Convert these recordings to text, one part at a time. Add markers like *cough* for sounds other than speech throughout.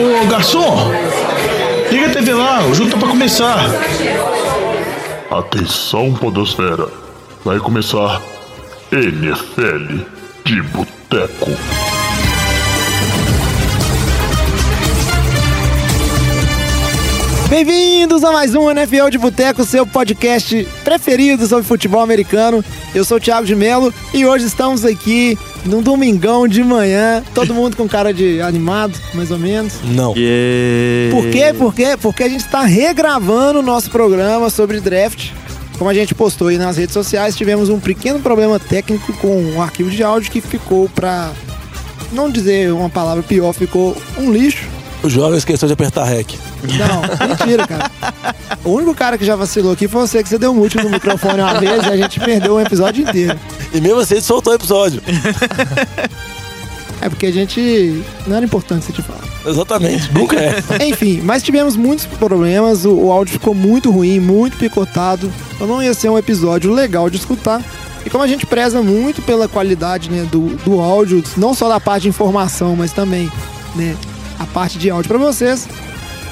Ô garçom, liga a TV lá, o jogo tá pra começar. Atenção, Podosfera. Vai começar NFL de Boteco. Bem-vindos a mais um NFL de Boteco, seu podcast preferido sobre futebol americano. Eu sou o Thiago de Melo e hoje estamos aqui num domingão de manhã, todo mundo com cara de animado, mais ou menos. Não. Por quê? Por quê? Porque a gente está regravando o nosso programa sobre draft. Como a gente postou aí nas redes sociais, tivemos um pequeno problema técnico com o arquivo de áudio que ficou pra não dizer uma palavra pior, ficou um lixo. O jovem esqueceu de apertar REC. Não, mentira, cara. O único cara que já vacilou aqui foi você, que você deu mute no microfone uma vez e a gente perdeu o episódio inteiro. E mesmo assim, soltou o episódio. É porque a gente. Não era importante você te falar. Exatamente. Nunca é. Enfim, mas tivemos muitos problemas, o, o áudio ficou muito ruim, muito picotado. Então não ia ser um episódio legal de escutar. E como a gente preza muito pela qualidade né, do, do áudio, não só da parte de informação, mas também né, a parte de áudio para vocês,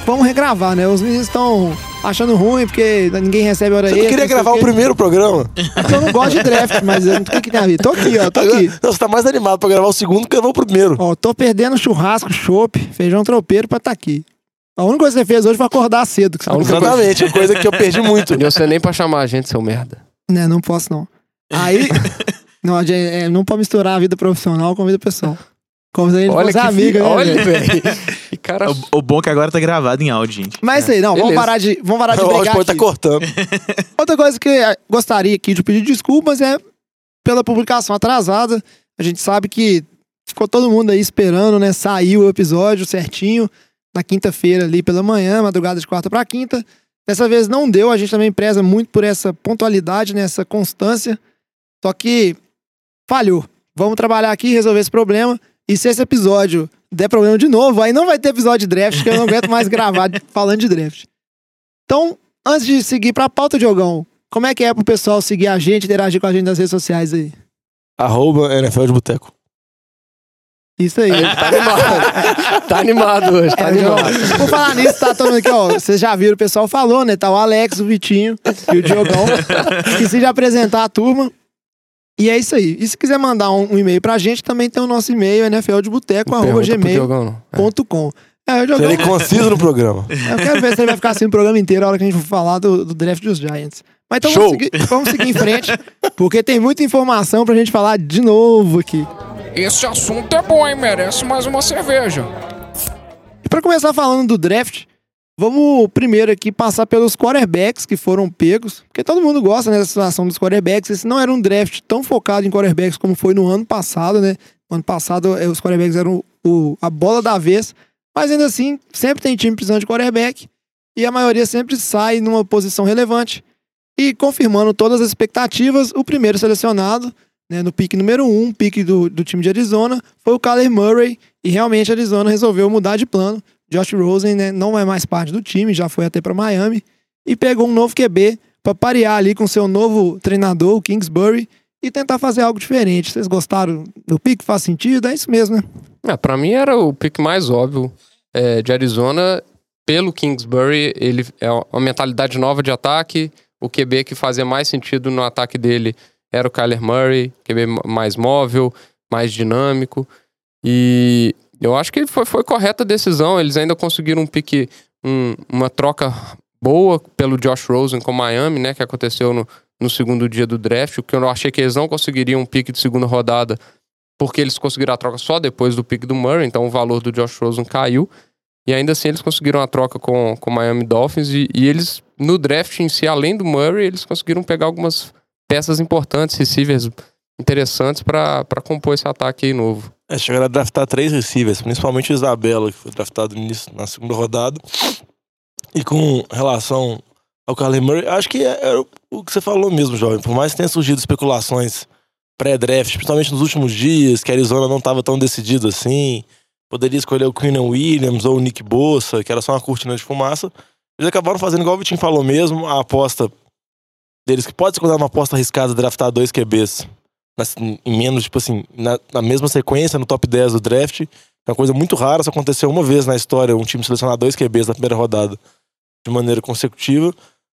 vamos regravar, né? Os meninos estão achando ruim porque ninguém recebe hora Você extra. não queria gravar o primeiro programa? Eu não gosto de draft, mas eu- o que, que tem a ver? Tô aqui, ó, tô aqui. Não, você tá mais animado pra gravar o segundo que gravar o primeiro. Ó, tô perdendo churrasco, chopp, feijão tropeiro pra estar aqui. A única coisa que você fez hoje foi acordar cedo. Que você A única Exatamente, é coisa que eu perdi muito. *laughs* Não sei nem pra chamar a gente, seu merda. Né, não posso não. Aí, *laughs* não, a gente- é, não pode misturar a vida profissional com a vida pessoal. Como se a gente Olha fosse que amiga, fi- né, Olha, velho? *laughs* Que cara. O, o bom é que agora tá gravado em áudio, gente. Mas isso aí, não, vamos parar de, vamos parar de *laughs* O áudio brigar pode estar aqui. cortando. *laughs* Outra coisa que eu gostaria aqui de pedir desculpas é pela publicação atrasada. A gente sabe que ficou todo mundo aí esperando, né? Saiu o episódio certinho na quinta-feira ali pela manhã, madrugada de quarta pra quinta. Dessa vez não deu, a gente também preza muito por essa pontualidade, né? Essa constância. Só que falhou. Vamos trabalhar aqui, resolver esse problema. E se esse episódio der problema de novo, aí não vai ter episódio de draft, que eu não aguento mais gravar *laughs* falando de draft. Então, antes de seguir pra pauta, Diogão, como é que é pro pessoal seguir a gente, interagir com a gente nas redes sociais aí? Arroba NFL de Boteco. Isso aí. *laughs* Tá animado. tá animado hoje, tá É, animado. Diogão. Por falar nisso, tá todo mundo aqui, ó. Vocês já viram, o pessoal falou, né? Tá o Alex, o Vitinho e o Diogão. Esqueci de apresentar a turma. E é isso aí. E se quiser mandar um, um e-mail pra gente, também tem o nosso e-mail, Diogão, É, o Diogão. Serei conciso no programa. *laughs* Eu quero ver se ele vai ficar assim o programa inteiro a hora que a gente for falar do, do draft dos Giants. Mas então vamos seguir, vamos seguir em frente, porque tem muita informação pra gente falar de novo aqui. Esse assunto é bom, hein? Merece mais uma cerveja. E pra começar falando do draft, vamos primeiro aqui passar pelos quarterbacks que foram pegos, porque todo mundo gosta né, situação dos quarterbacks. Esse não era um draft tão focado em quarterbacks como foi no ano passado, né? No ano passado eh, os quarterbacks eram o- a bola da vez, mas ainda assim sempre tem time precisando de quarterback e a maioria sempre sai numa posição relevante. E confirmando todas as expectativas, o primeiro selecionado, né, no pique número um, pique do, do time de Arizona, foi o Kyler Murray. E realmente a Arizona resolveu mudar de plano. Josh Rosen né, não é mais parte do time, já foi até para Miami. E pegou um novo QB para parear ali com seu novo treinador, o Kingsbury, e tentar fazer algo diferente. Vocês gostaram do pique? Faz sentido? É isso mesmo, né? É, pra mim era o pick mais óbvio é, de Arizona. Pelo Kingsbury, ele é uma mentalidade nova de ataque. O QB que fazia mais sentido no ataque dele era o Kyler Murray, QB mais móvel, mais dinâmico. E eu acho que foi, foi correta a decisão. Eles ainda conseguiram um pique, um- uma troca boa pelo Josh Rosen com Miami, né? Que aconteceu no, no segundo dia do draft. O que eu achei que eles não conseguiriam um pique de segunda rodada porque eles conseguiram a troca só depois do pick do Murray, então o valor do Josh Rosen caiu. E ainda assim eles conseguiram a troca com com o Miami Dolphins e, e eles, no draft em si, além do Murray, eles conseguiram pegar algumas peças importantes, receivers interessantes para compor esse ataque aí novo. É, chegaram a draftar três receivers, principalmente o Isabela, que foi draftado início- na segunda rodada. E com relação ao Kyler Murray, acho que é- era o- que você falou mesmo, jovem. Por mais que tenha surgido especulações pré-draft, principalmente nos últimos dias, que a Arizona não estava tão decidido assim, poderia escolher o Queenan Williams ou o Nick Bossa, que era só uma cortina de fumaça. Eles acabaram fazendo igual o Vitinho falou mesmo, a aposta deles, que pode ser uma aposta arriscada, draftar dois QBs menos, tipo assim, na, na mesma sequência, no top 10 do draft, É uma coisa muito rara, só aconteceu uma vez na história um time selecionar dois QBs na primeira rodada de maneira consecutiva.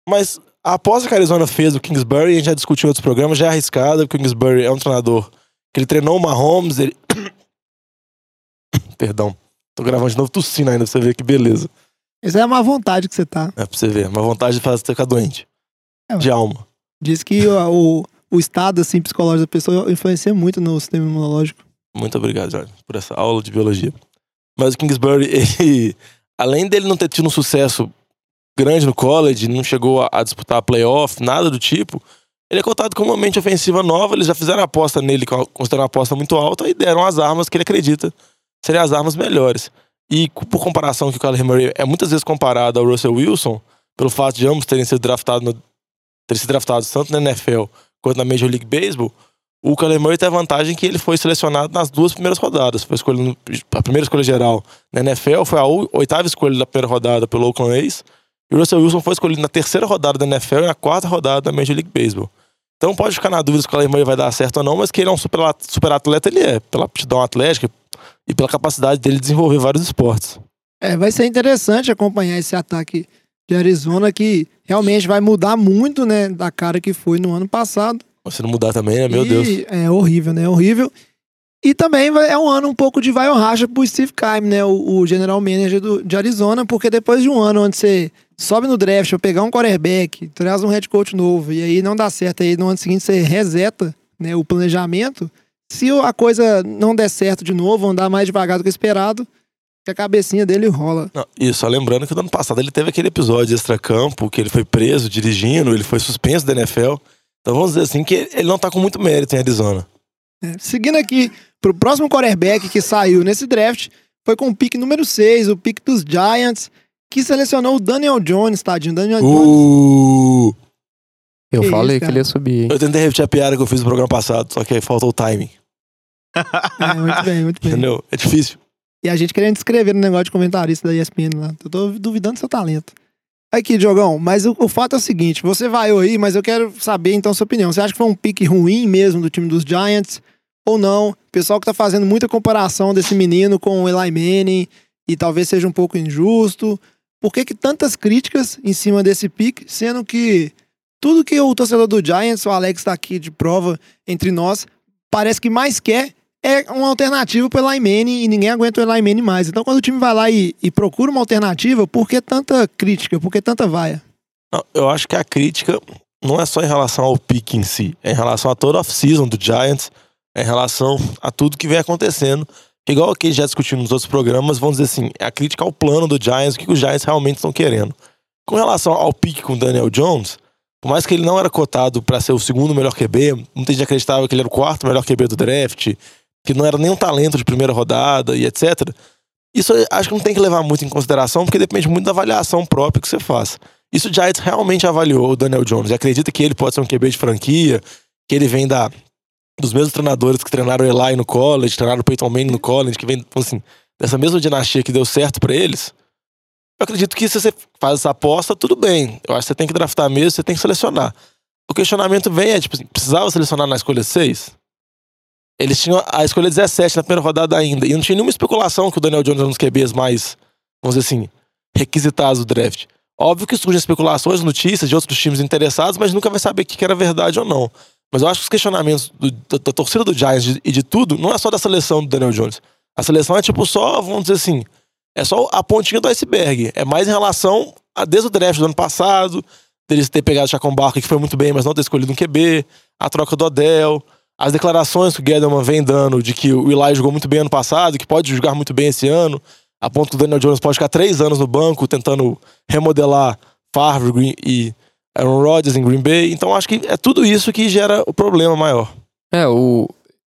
Mas a aposta que a Arizona fez do Kingsbury, a gente já discutiu em outros programas, já é arriscada. O Kingsbury é um treinador que ele treinou o Mahomes, ele. *coughs* Perdão. Tô gravando de novo tossindo ainda pra você ver que beleza. Essa é a má vontade que você tá. É pra você ver. Uma vontade de fazer você ficar doente. É, de alma. Diz que o, o, estado assim, psicológico da pessoa influencia muito no sistema imunológico. Muito obrigado, Jorge, por essa aula de biologia. Mas o Kingsbury, *laughs* ele, além dele não ter tido um sucesso grande no college, não chegou a, a disputar a playoff, nada do tipo, ele é cotado como uma mente ofensiva nova. Eles já fizeram a aposta nele, considerando uma aposta muito alta, e deram as armas que ele acredita seriam as armas melhores. E por comparação que o Kyler Murray é muitas vezes comparado ao Russell Wilson, pelo fato de ambos terem sido draftados, terem sido draftados tanto na NFL quanto na Major League Baseball, o Kyler Murray tem a vantagem que ele foi selecionado nas duas primeiras rodadas. Foi escolhido a primeira escolha geral na NFL, foi a oitava escolha da primeira rodada pelo Oakland A's. E o Russell Wilson foi escolhido na terceira rodada da NFL e na quarta rodada da Major League Baseball. Então pode ficar na dúvida se o Kyler Murray vai dar certo ou não, mas que ele é um super, super atleta, ele é. Pela aptidão atlética e pela capacidade dele desenvolver vários esportes. É, vai ser interessante acompanhar esse ataque de Arizona que realmente vai mudar muito, né, da cara que foi no ano passado. Se não mudar também, né? Meu E Deus. É horrível, né? Horrível. E também é um ano um pouco de vai ou racha pro Steve Keim, né? O, o general manager do, de Arizona, porque depois de um ano onde você sobe no draft pra pegar um quarterback, traz um head coach novo, e aí não dá certo, aí no ano seguinte você reseta né, o planejamento. Se a coisa não der certo de novo, andar mais devagar do que esperado, que a cabecinha dele rola. Não, e só lembrando que no ano passado ele teve aquele episódio extra-campo, que ele foi preso dirigindo, ele foi suspenso da NFL. Então vamos dizer assim que ele não tá com muito mérito em Arizona. É, Seguindo aqui pro próximo quarterback que saiu nesse draft, foi com o pick número 6, o pick dos Giants, que selecionou o Daniel Jones, tadinho. Daniel Jones. Uh, Eu Que falei isso, que ele ia subir, hein? eu tentei repetir a piada que eu fiz no programa passado, só que aí faltou o timing, É, muito bem, muito bem. entendeu? É difícil. E a gente querendo escrever no negócio de comentarista da ESPN lá. Eu tô duvidando do seu talento. Aqui, Diogão, mas o, o fato é o seguinte: você vai aí, mas eu quero saber então sua opinião. Você acha que foi um pique ruim mesmo do time dos Giants? Ou não? O pessoal que tá fazendo muita comparação desse menino com o Eli Manning e talvez seja um pouco injusto. Por que, que tantas críticas em cima desse pique, sendo que tudo que o torcedor do Giants, o Alex tá aqui de prova entre nós, parece que mais quer é uma alternativa pro Manning e ninguém aguenta o Manning mais. Então, quando o time vai lá e, e procura uma alternativa, por que tanta crítica? Por que tanta vaia? Não, eu acho que a crítica não é só em relação ao pique em si, é em relação a toda a off-season do Giants, é em relação a tudo que vem acontecendo. Igual aqui já discutimos nos outros programas, vamos dizer assim, a crítica ao plano do Giants, o que os Giants realmente estão querendo. Com relação ao pique com o Daniel Jones, por mais que ele não era cotado para ser o segundo melhor QB, muita gente acreditava que ele era o quarto melhor QB do draft, que não era nem um talento de primeira rodada e etc. Isso acho que não tem que levar muito em consideração, porque depende muito da avaliação própria que você faz. Isso o Giants realmente avaliou o Daniel Jones e acredita que ele pode ser um QB de franquia, que ele vem da, dos mesmos treinadores que treinaram Eli no college, treinaram Peyton Manning no college, que vem, assim, dessa mesma dinastia que deu certo pra eles. Eu acredito que se você faz essa aposta, tudo bem. Eu acho que você tem que draftar mesmo, você tem que selecionar. O questionamento vem é, tipo precisava selecionar na escolha 6? Eles tinham a escolha 17 na primeira rodada ainda. E não tinha nenhuma especulação que o Daniel Jones era um dos QBs mais, vamos dizer assim, requisitados do draft. Óbvio que surgem especulações, notícias de outros times interessados, mas nunca vai saber o que era verdade ou não. Mas eu acho que os questionamentos do- da, da torcida do Giants e de tudo, não é só da seleção do Daniel Jones. A seleção é tipo só, vamos dizer assim, é só a pontinha do iceberg. É mais em relação a desde o draft do ano passado, deles ter pegado o Chacon que foi muito bem, mas não ter escolhido um QB, a troca do Odell, as declarações que o Gettleman vem dando de que o Eli jogou muito bem ano passado, que pode jogar muito bem esse ano, a ponto que o Daniel Jones pode ficar três anos no banco tentando remodelar Favre Green e Aaron Rodgers em Green Bay. Então acho que é tudo isso que gera o problema maior. É, o.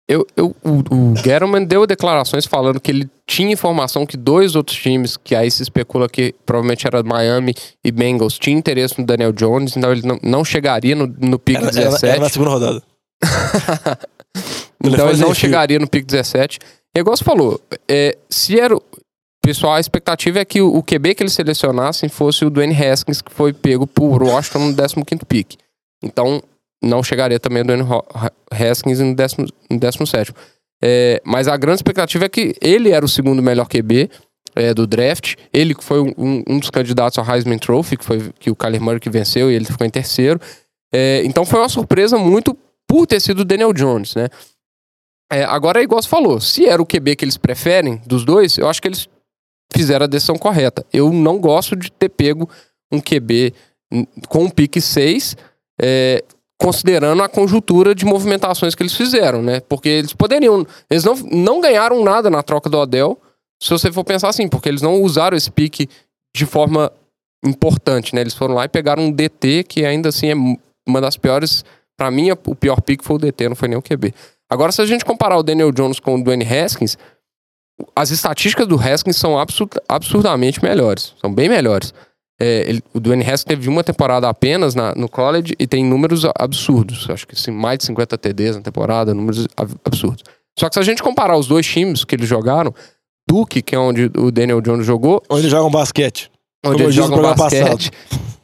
Eu, eu, o, o Gettleman deu declarações falando que ele tinha informação que dois outros times, que aí se especula que provavelmente era Miami e Bengals, tinham interesse no Daniel Jones, então ele não, não chegaria no, no pick Era, era- 17. era na segunda rodada. Então ele não chegaria no pick 17. É igual você falou, é, se era. o- Pessoal, a expectativa é que o, o QB que eles selecionassem fosse o Dwayne Haskins, que foi pego por Washington no 15 pick. Então, não chegaria também o Dwayne Haskins no 17. É, mas a grande expectativa é que ele era o segundo melhor QB é, do draft. Ele foi um, um- um dos candidatos ao Heisman Trophy, que foi que o Kyler Murray que venceu e ele ficou em terceiro. É, então foi uma surpresa muito por ter sido o Daniel Jones, né? É, agora é igual você falou, se era o QB que eles preferem dos dois, eu acho que eles fizeram a decisão correta. Eu não gosto de ter pego um QB com um pique 6, é, considerando a conjuntura de movimentações que eles fizeram, né? Porque eles poderiam. Eles não, não ganharam nada na troca do Odell, se você for pensar assim, porque eles não usaram esse pique de forma importante, né? Eles foram lá e pegaram um DT que ainda assim é uma das piores. Pra mim, o pior pick foi o DT, não foi nem o QB. Agora, se a gente comparar o Daniel Jones com o Dwayne Haskins, as estatísticas do Haskins são absurd- absurdamente melhores. São bem melhores. É, ele- o Dwayne Haskins teve uma temporada apenas na- no college e tem números absurdos. Acho que assim, mais de 50 TDs na temporada, números ab- absurdos. Só que se a gente comparar os dois times que eles jogaram, Duke, que é onde o Daniel Jones jogou, Onde jogam basquete. Onde eles jogam basquete.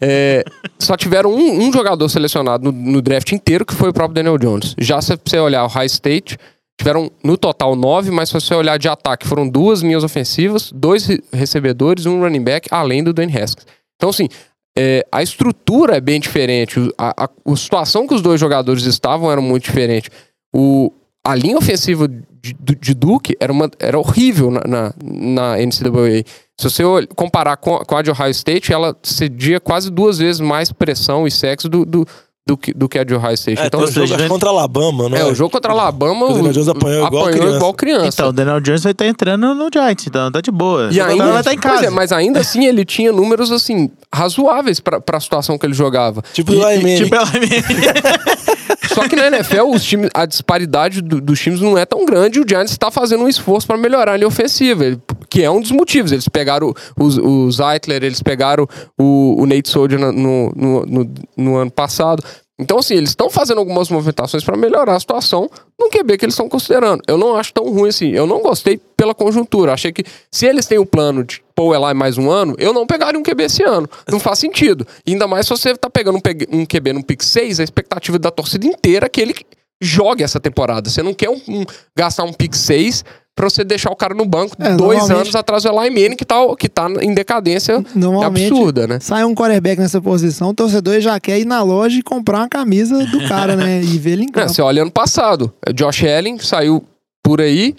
é, só tiveram um, um jogador selecionado no, no draft inteiro, que foi o próprio Daniel Jones. Já se você olhar o High State, tiveram no total nove, mas se você olhar de ataque, foram duas linhas ofensivas, dois re- recebedores, um running back, além do Dwayne Haskins. Então, assim, é, a estrutura é bem diferente. A, a- a situação que os dois jogadores estavam era muito diferente. O, a linha ofensiva de, de Duke era, uma, era horrível na, na, na NCAA. Se você comparar com, a- com a de Ohio State, ela cedia quase duas vezes mais pressão e sexo do, do, do, que, do que a de Ohio State. É, então, o jogo acho que contra Alabama, não é, o jogo contra a Alabama, O Daniel Jones apanhou igual criança. igual criança. Então, o Daniel Jones vai estar entrando no Giants, então tá de boa. E ainda, vai estar em pois casa. é, mas ainda assim ele tinha números assim razoáveis pra, pra situação que ele jogava. Tipo do Eli Manning. Tipo, ela *laughs* Só que na NFL os times, a disparidade do- dos times não é tão grande o Giants está fazendo um esforço para melhorar a linha ofensiva, ele- que é um dos motivos. Eles pegaram o, o, o Zeitler, eles pegaram o, o Nate Soldier no, no, no, no- no ano passado. Então, assim, eles estão fazendo algumas movimentações para melhorar a situação no QB que eles estão considerando. Eu não acho tão ruim assim. Eu não gostei pela conjuntura. Achei que se eles têm o plano de pôr o Eli mais um ano, eu não pegaria um QB esse ano. Não faz sentido. Ainda mais se você tá pegando um, um QB no pick 6, a expectativa da torcida inteira é que ele jogue essa temporada. Você não quer um- um- gastar um pick 6 pra você deixar o cara no banco É, dois anos atrás do Eli Manning, que tá, que tá em decadência absurda, né? sai um quarterback nessa posição, o torcedor já quer ir na loja e comprar uma camisa do cara, né? E ver ele em *laughs* É, campo. você olha ano passado. Josh Allen saiu por aí,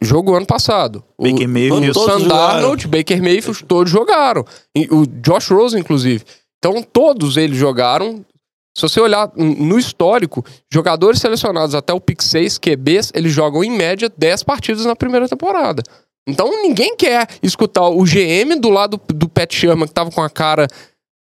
jogou ano passado. Baker Mayfield. O Sam. Darnold, Baker Mayfield, todos jogaram. O Josh Rose, inclusive. Então, todos eles jogaram. Se você olhar no histórico, jogadores selecionados até o pick 6, QBs, eles jogam em média 10 partidas na primeira temporada. Então ninguém quer escutar o GM do lado do Pat Sherman, que tava com a cara.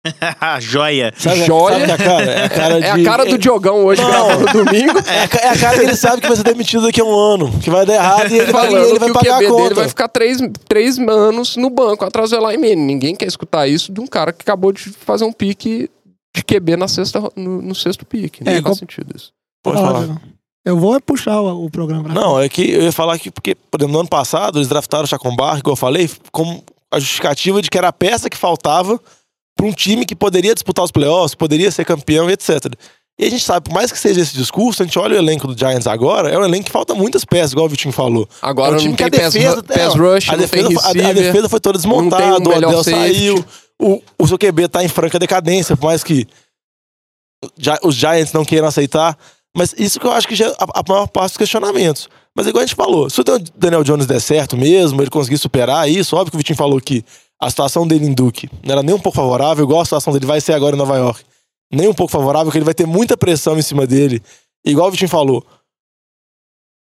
*laughs* Joia. Sabe, Joia. sabe que é a cara? É a cara, de, É a cara do Diogão hoje Não. gravando domingo. É é a cara que ele sabe que vai ser demitido daqui a um ano. Que vai dar errado e ele vai, falando ele vai que pagar a conta. dele vai ficar três, três anos no banco atrás do Eli Manning. Ninguém quer escutar isso de um cara que acabou de fazer um pique de QB na sexta, no, no sexto pique. Não É, faz com- sentido isso. Pode falar. Eu vou é puxar o, o programa Não, é que eu ia falar que, porque, por exemplo, no ano passado, eles draftaram o Chacon Barr, igual eu falei, como a justificativa de que era a peça que faltava para um time que poderia disputar os playoffs, que poderia ser campeão, etc. E a gente sabe, por mais que seja esse discurso, a gente olha o elenco do Giants agora, é um elenco que falta muitas peças, igual o Vitinho falou. Agora é um não time que tem a defesa, ru- pass é, rush, a não defesa, tem a- a, receiver. defesa foi toda não tem um desmontada, o safety. saiu, o, o seu QB tá em franca decadência, por mais que os Giants não queiram aceitar. Mas isso que eu acho que já é a, maior parte dos questionamentos. Mas igual a gente falou, se o Dan- Daniel Jones der certo mesmo, ele conseguir superar isso, óbvio que o Vitinho falou que a situação dele em Duke não era nem um pouco favorável, igual a situação dele vai ser agora em Nova York. Nem um pouco favorável, que ele vai ter muita pressão em cima dele. Igual o Vitinho falou,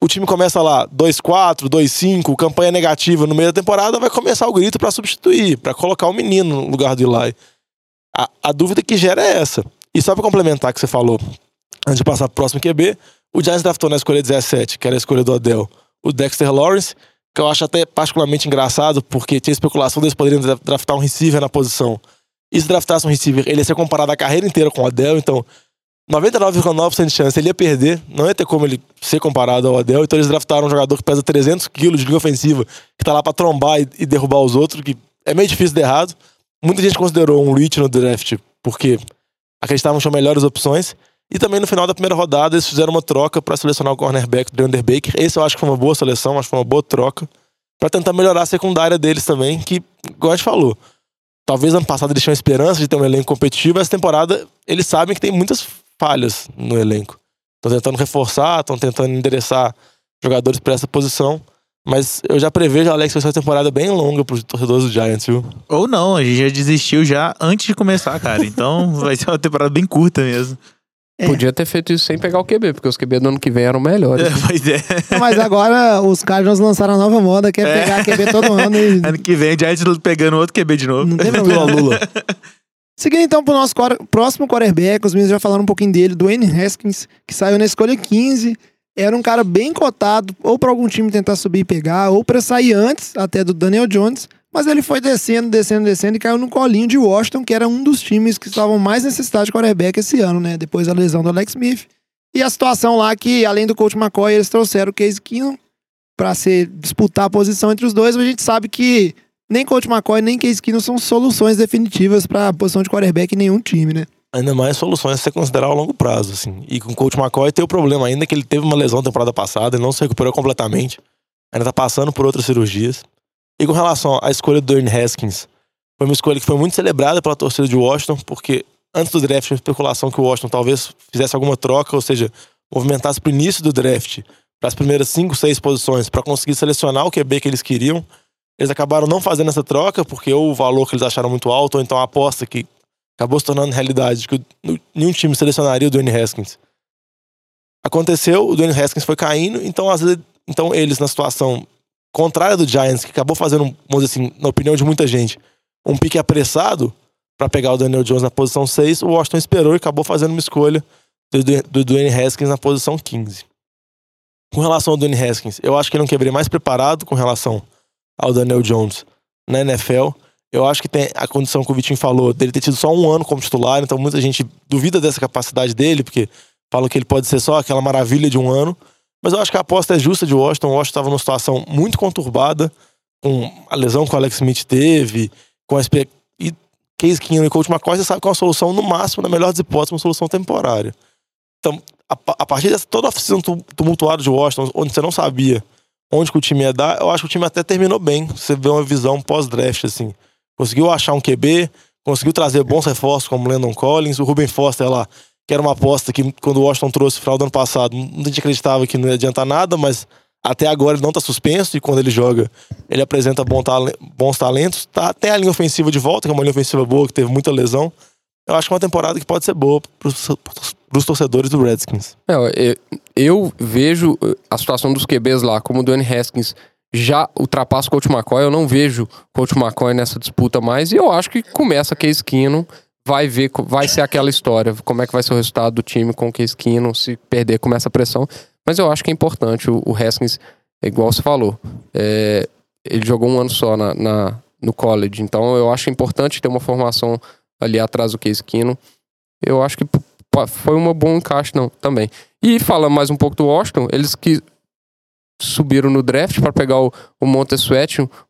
o time começa lá 2-4, 2-5, campanha negativa no meio da temporada, vai começar o grito pra substituir, pra colocar o menino no lugar do Eli. A, a dúvida que gera é essa. E só pra complementar o que você falou, antes de passar pro próximo QB, o Giants draftou na escolha 17, que era a escolha do Odell, o Dexter Lawrence, que eu acho até particularmente engraçado, porque tinha especulação deles poderiam dra- draftar um receiver na posição. E se draftasse um receiver, ele ia ser comparado a carreira inteira com o Odell, então 99,9% de chance ele ia perder, não ia ter como ele ser comparado ao Odell, então eles draftaram um jogador que pesa 300 quilos de linha ofensiva, que tá lá pra trombar e, e derrubar os outros, que é meio difícil de errado. Muita gente considerou um reach no draft, porque acreditavam que tinham melhores opções. E também no final da primeira rodada eles fizeram uma troca para selecionar o cornerback do Under Baker. Esse eu acho que foi uma boa seleção, acho que foi uma boa troca. Pra tentar melhorar a secundária deles também, que, igual a gente falou, talvez ano passado eles tinham esperança de ter um elenco competitivo, essa temporada eles sabem que tem muitas falhas no elenco. Estão tentando reforçar, estão tentando endereçar jogadores para essa posição. Mas eu já prevejo, Alex, que vai ser uma temporada bem longa pros torcedores do Giants, viu? Ou não, a gente já desistiu já antes de começar, cara. Então vai ser uma temporada bem curta mesmo. É. Podia ter feito isso sem pegar o QB, porque os QB do ano que vem eram melhores. É, *laughs* pois é. Mas agora os Cardinals lançaram a nova moda, que é pegar QB todo ano e Ano que vem o Giants pegando outro QB de novo. não tem *laughs* problema. Lula. *laughs* Seguindo então pro nosso core- próximo quarterback, os meninos já falaram um pouquinho dele, Dwayne Haskins, que saiu na escolha 15. Era um cara bem cotado, ou pra algum time tentar subir e pegar, ou pra sair antes até do Daniel Jones. Mas ele foi descendo, descendo, descendo e caiu no colinho de Washington, que era um dos times que estavam mais necessitados de quarterback esse ano, né? Depois da lesão do Alex Smith. E a situação lá que, além do coach McCoy, eles trouxeram o Case Keenum pra ser, disputar a posição entre os dois, mas a gente sabe que nem coach McCoy nem Case Keenum são soluções definitivas pra posição de quarterback em nenhum time, né? Ainda mais soluções a você considerar a longo prazo, assim. E com o coach McCoy tem o problema ainda que ele teve uma lesão na temporada passada, ele não se recuperou completamente. Ainda tá passando por outras cirurgias. E com relação à escolha do Dwayne Haskins, foi uma escolha que foi muito celebrada pela torcida de Washington, porque antes do draft tinha especulação que o Washington talvez fizesse alguma troca, ou seja, movimentasse pro início do draft, para as primeiras cinco, seis posições, para conseguir selecionar o QB que eles queriam. Eles acabaram não fazendo essa troca, porque ou o valor que eles acharam muito alto, ou então a aposta que acabou se tornando realidade de que o- nenhum time selecionaria o Dwayne Haskins. Aconteceu, o Dwayne Haskins foi caindo, então às vezes, então eles na situação contrária do Giants, que acabou fazendo, vamos dizer assim, na opinião de muita gente, um pique apressado para pegar o Daniel Jones na posição 6, o Washington esperou e acabou fazendo uma escolha do, Dwayne Haskins na posição 15. Com relação ao Dwayne Haskins, eu acho que ele é um quebrei mais preparado com relação ao Daniel Jones na NFL. Eu acho que tem a condição que o Vitinho falou, dele ter tido só um ano como titular, então muita gente duvida dessa capacidade dele, porque falam que ele pode ser só aquela maravilha de um ano. Mas eu acho que a aposta é justa de Washington. O Washington estava numa situação muito conturbada, com a lesão que o Alex Smith teve, com a espe- e Case Keenum e Coach McCoy, você sabe que é uma solução, no máximo, na melhor das hipóteses, uma solução temporária. Então, a, a partir dessa toda a oficina tum- tumultuada de Washington, onde você não sabia onde que o time ia dar, eu acho que o time até terminou bem. Você vê uma visão pós-draft, assim. Conseguiu achar um QB, conseguiu trazer bons reforços como Landon Collins, o Ruben Foster lá, que era uma aposta que quando o Washington trouxe do ano passado, muita gente acreditava que não ia adiantar nada, mas até agora ele não tá suspenso e quando ele joga, ele apresenta bons talentos. Tá, tem a linha ofensiva de volta, que é uma linha ofensiva boa, que teve muita lesão. Eu acho que é uma temporada que pode ser boa pros, pros torcedores do Redskins. É, eu, eu vejo eh, a situação dos QBs lá, como o Dwayne Haskins já ultrapassa o Coach McCoy, eu não vejo o Coach McCoy nessa disputa mais, e eu acho que começa Case Keenum, vai ver, vai ser aquela história, como é que vai ser o resultado do time com o Keenum, se perder começa a pressão, mas eu acho que é importante, o, o Haskins, é igual você falou, é, ele jogou um ano só na, na- no college, então eu acho importante ter uma formação ali atrás do Keenum, eu acho que foi um bom encaixe não, também. E falando mais um pouco do Washington, eles que subiram no draft para pegar o, o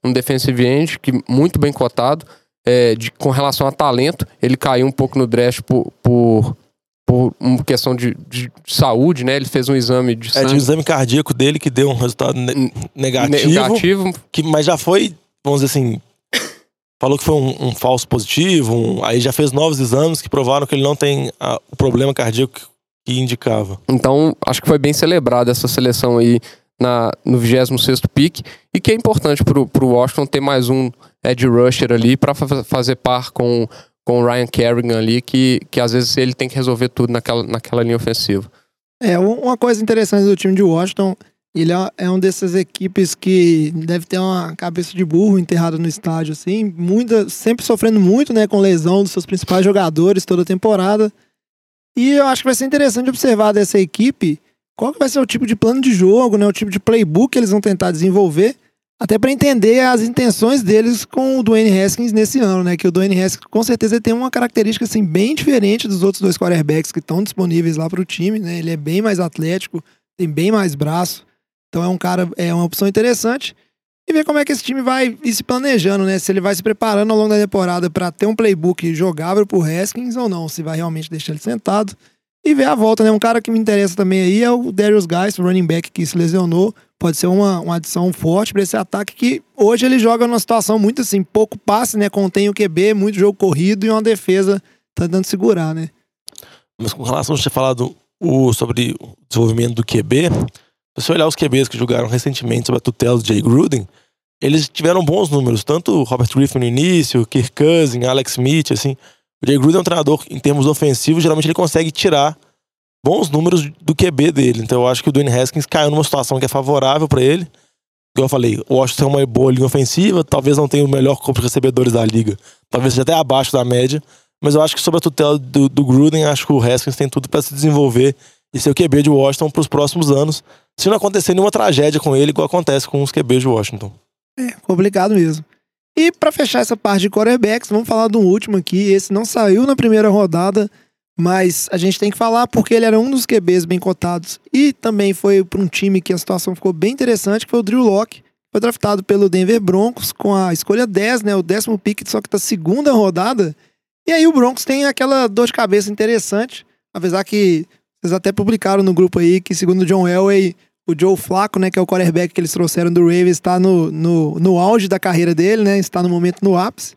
um defensive end que muito bem cotado, é, de, com relação a talento, ele caiu um pouco no draft por, por, por uma questão de, de saúde, né? Ele fez um exame de É, de um sangue exame cardíaco dele que deu um resultado ne- negativo, negativo. Que, mas já foi, vamos dizer assim, falou que foi um, um falso positivo, um- aí já fez novos exames que provaram que ele não tem a- o problema cardíaco que, que indicava. Então, acho que foi bem celebrada essa seleção aí na, no 26 pick. E que é importante pro, pro Washington ter mais um edge rusher ali para fazer par com, com o Ryan Kerrigan ali, que, que às vezes ele tem que resolver tudo naquela, naquela linha ofensiva. É, um- uma coisa interessante do time de Washington, ele é, é um dessas equipes que deve ter uma cabeça de burro enterrada no estádio, assim, muita, sempre sofrendo muito, né, com lesão dos seus principais jogadores toda temporada. E eu acho que vai ser interessante observar dessa equipe qual vai ser o tipo de plano de jogo, né, o tipo de playbook que eles vão tentar desenvolver, até para entender as intenções deles com o Dwayne Haskins nesse ano, né, que o Dwayne Haskins com certeza tem uma característica assim bem diferente dos outros dois quarterbacks que estão disponíveis lá para o time, né? Ele é bem mais atlético, tem bem mais braço. Então é um cara, é uma opção interessante. E ver como é que esse time vai ir se planejando, né? Se ele vai se preparando ao longo da temporada para ter um playbook jogável pro Haskins ou não, se vai realmente deixar ele sentado. E ver a volta, né? Um cara que me interessa também aí é o Darius Geis, o running back que se lesionou. Pode ser uma, uma adição forte para esse ataque que hoje ele joga numa situação muito assim, pouco passe, né? Contém o QB, muito jogo corrido e uma defesa tentando segurar, né? Mas com relação a você falado o, sobre o desenvolvimento do QB, se você olhar os QBs que jogaram recentemente sob a tutela do Jay Gruden, eles tiveram bons números, tanto Robert Griffin no início, Kirk Cousins, Alex Smith, assim. O Jay Gruden é um treinador, em termos ofensivos, geralmente ele consegue tirar bons números do QB dele. Então eu acho que o Dwayne Haskins caiu numa situação que é favorável para ele. Igual eu falei, o Washington tem uma boa linha ofensiva, talvez não tenha o melhor corpo de recebedores da liga, talvez seja até abaixo da média, mas eu acho que sob a tutela do, do Gruden, acho que o Haskins tem tudo para se desenvolver e ser o QB de Washington para os próximos anos, se não acontecer nenhuma tragédia com ele, igual acontece com os QBs de Washington. É, complicado mesmo. E para fechar essa parte de quarterbacks, vamos falar um último aqui. Esse não saiu na primeira rodada, mas a gente tem que falar porque ele era um dos QBs bem cotados e também foi para um time que a situação ficou bem interessante, que foi o Drew Locke. Foi draftado pelo Denver Broncos com a escolha 10, né, o décimo pick, só que da segunda rodada. E aí o Broncos tem aquela dor de cabeça interessante, apesar que vocês até publicaram no grupo aí que segundo o John Elway, o Joe Flacco, né, que é o quarterback que eles trouxeram do Ravens, está no, no, no auge da carreira dele, né, está no momento no ápice.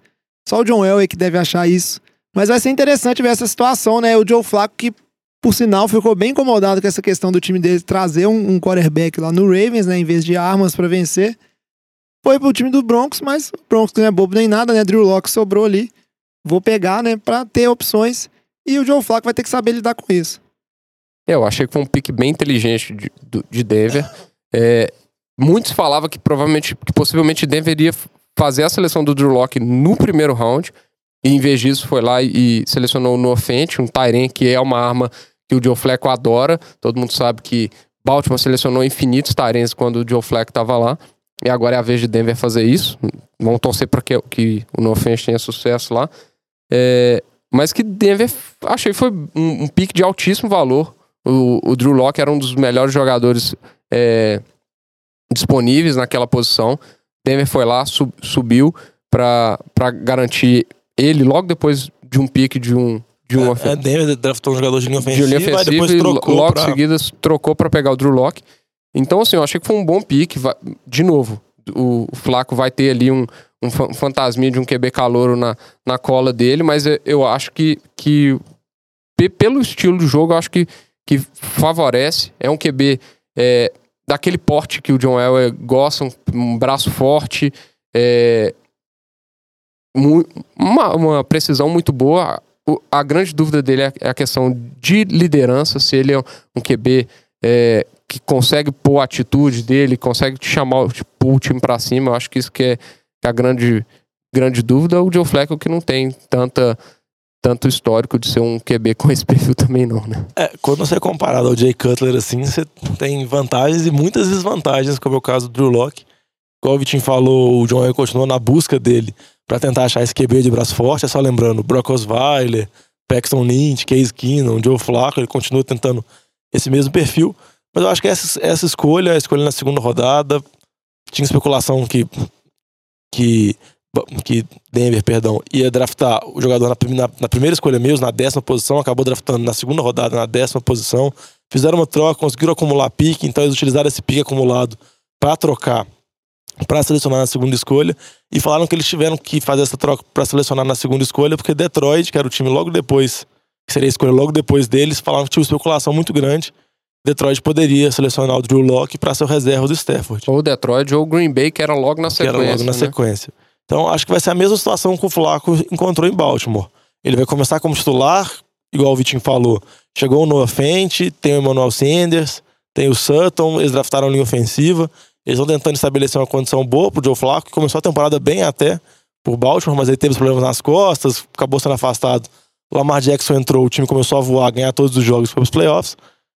Só o John Elway que deve achar isso. Mas vai ser interessante ver essa situação, né? O Joe Flacco, que por sinal ficou bem incomodado com essa questão do time dele trazer um, um quarterback lá no Ravens, né? Em vez de armas para vencer. Foi pro time do Broncos, mas o Broncos não é bobo nem nada, né? Drew Locke sobrou ali. Vou pegar, né? Pra ter opções. E o Joe Flacco vai ter que saber lidar com isso. Eu achei que foi um pique bem inteligente de, de Denver. É, muitos falavam que provavelmente, que possivelmente Denver iria fazer a seleção do Drew Locke no primeiro round. E em vez disso foi lá e, e selecionou o Noah Fent, um Tyren que é uma arma que o Joe Flacco adora. Todo mundo sabe que Baltimore selecionou infinitos Tyrens quando o Joe Flacco estava lá. E agora é a vez de Denver fazer isso. Vamos torcer para que, que o Noah Fent tenha sucesso lá. É, mas que Denver, achei foi um, um pique de altíssimo valor. O, o Drew Locke era um dos melhores jogadores é, disponíveis naquela posição. Denver foi lá, sub- subiu para garantir ele logo depois de um pique de um de um É, Denver draftou um jogador de linha de ofensiva, linha aí ofensiva depois e trocou logo pra... em seguida trocou para pegar o Drew Locke. Então, assim, eu achei que foi um bom pique. De novo, o, o Flaco vai ter ali um, um fa- fantasminha de um QB calouro na, na cola dele, mas eu- acho que, que pe- pelo estilo do jogo, eu acho que, que favorece. É um QB é, daquele porte que o John Elway gosta, um, um braço forte, é, uma, uma precisão muito boa. O- a grande dúvida dele é é a questão de liderança, se ele é um QB é, que consegue pôr a atitude dele, consegue te chamar o- time pra cima. Eu acho que isso é, que é a grande, grande dúvida. O Joe Flacco que não tem tanta, tanto histórico de ser um QB *laughs* com esse perfil também não, né? É, quando você é comparado ao Jay Cutler, assim, você tem vantagens e muitas desvantagens, como é o caso do Drew Locke. Igual o Vitinho falou, o John Elway continuou na busca dele pra tentar achar esse QB de braço forte. É só lembrando, Brock Osweiler, Paxton Lynch, Case Keenum, Joe Flacco, ele continua tentando esse mesmo perfil. Mas eu acho que essa, essa escolha, a escolha na segunda rodada, tinha especulação que, que, que Denver, perdão, ia draftar o jogador na, na- na primeira escolha mesmo, na décima posição, acabou draftando na segunda rodada, na décima posição. Fizeram uma troca, conseguiram acumular pique, então eles utilizaram esse pique acumulado para trocar, para selecionar na segunda escolha. E falaram que eles tiveram que fazer essa troca para selecionar na segunda escolha, porque Detroit, que era o time logo depois, que seria a escolha logo depois deles, falaram que tinha uma especulação muito grande. Detroit poderia selecionar o Drew Locke para ser o reserva do Stafford Ou Detroit ou Green Bay, que era logo na que sequência. era logo na né? sequência. Então acho que vai ser a mesma situação que o Flaco encontrou em Baltimore. Ele vai começar como titular, igual o Vitinho falou. Chegou o Noah Fent, tem o Emmanuel Sanders, tem o Sutton, eles draftaram a linha ofensiva. Eles vão tentando estabelecer uma condição boa pro Joe Flacco, que começou a temporada bem até por Baltimore, mas ele teve os problemas nas costas, acabou sendo afastado. O Lamar Jackson entrou, o time começou a voar, ganhar todos os jogos, foi pros playoffs.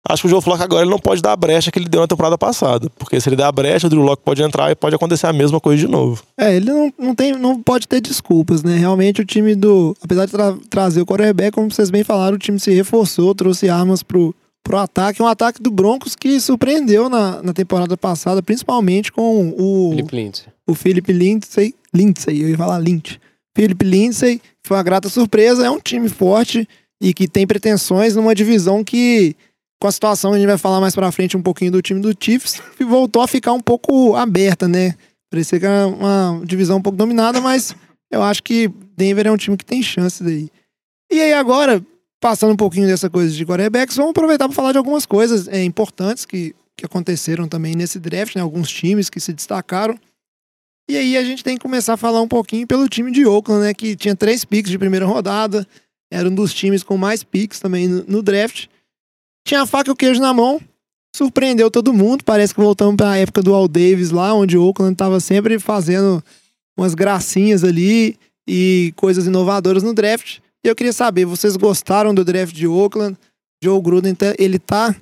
Acho que o Joe Flacco agora ele não pode dar a brecha que ele deu na temporada passada. Porque se ele der a brecha, o Drew Locke pode entrar e pode acontecer a mesma coisa de novo. É, ele não, não, tem, não pode ter desculpas, né? Realmente o time do. Apesar de tra- trazer o quarterback, como vocês bem falaram, o time se reforçou, trouxe armas pro, pro ataque. Um ataque do Broncos que surpreendeu na, na temporada passada, principalmente com o, Philip Lindsay. o Philip Lindsay. Lindsay, eu ia falar Lynch. Philip Lindsay, foi uma grata surpresa. É um time forte e que tem pretensões numa divisão que, com a situação, a gente vai falar mais pra frente um pouquinho do time do Chiefs, *laughs* que voltou a ficar um pouco aberta, né? Parecia que era uma divisão um pouco dominada, mas eu acho que Denver é um time que tem chances aí. E aí agora, passando um pouquinho dessa coisa de quarterbacks, vamos aproveitar para falar de algumas coisas é, importantes que, que aconteceram também nesse draft, né? Alguns times que se destacaram. E aí a gente tem que começar a falar um pouquinho pelo time de Oakland, né? Que tinha três picks de primeira rodada, era um dos times com mais picks também no, no draft. Tinha a faca e o queijo na mão, surpreendeu todo mundo. Parece que voltamos para a época do Al Davis lá, onde o Oakland estava sempre fazendo umas gracinhas ali e coisas inovadoras no draft. E eu queria saber, vocês gostaram do draft de Oakland? Joe Gruden, tá- ele tá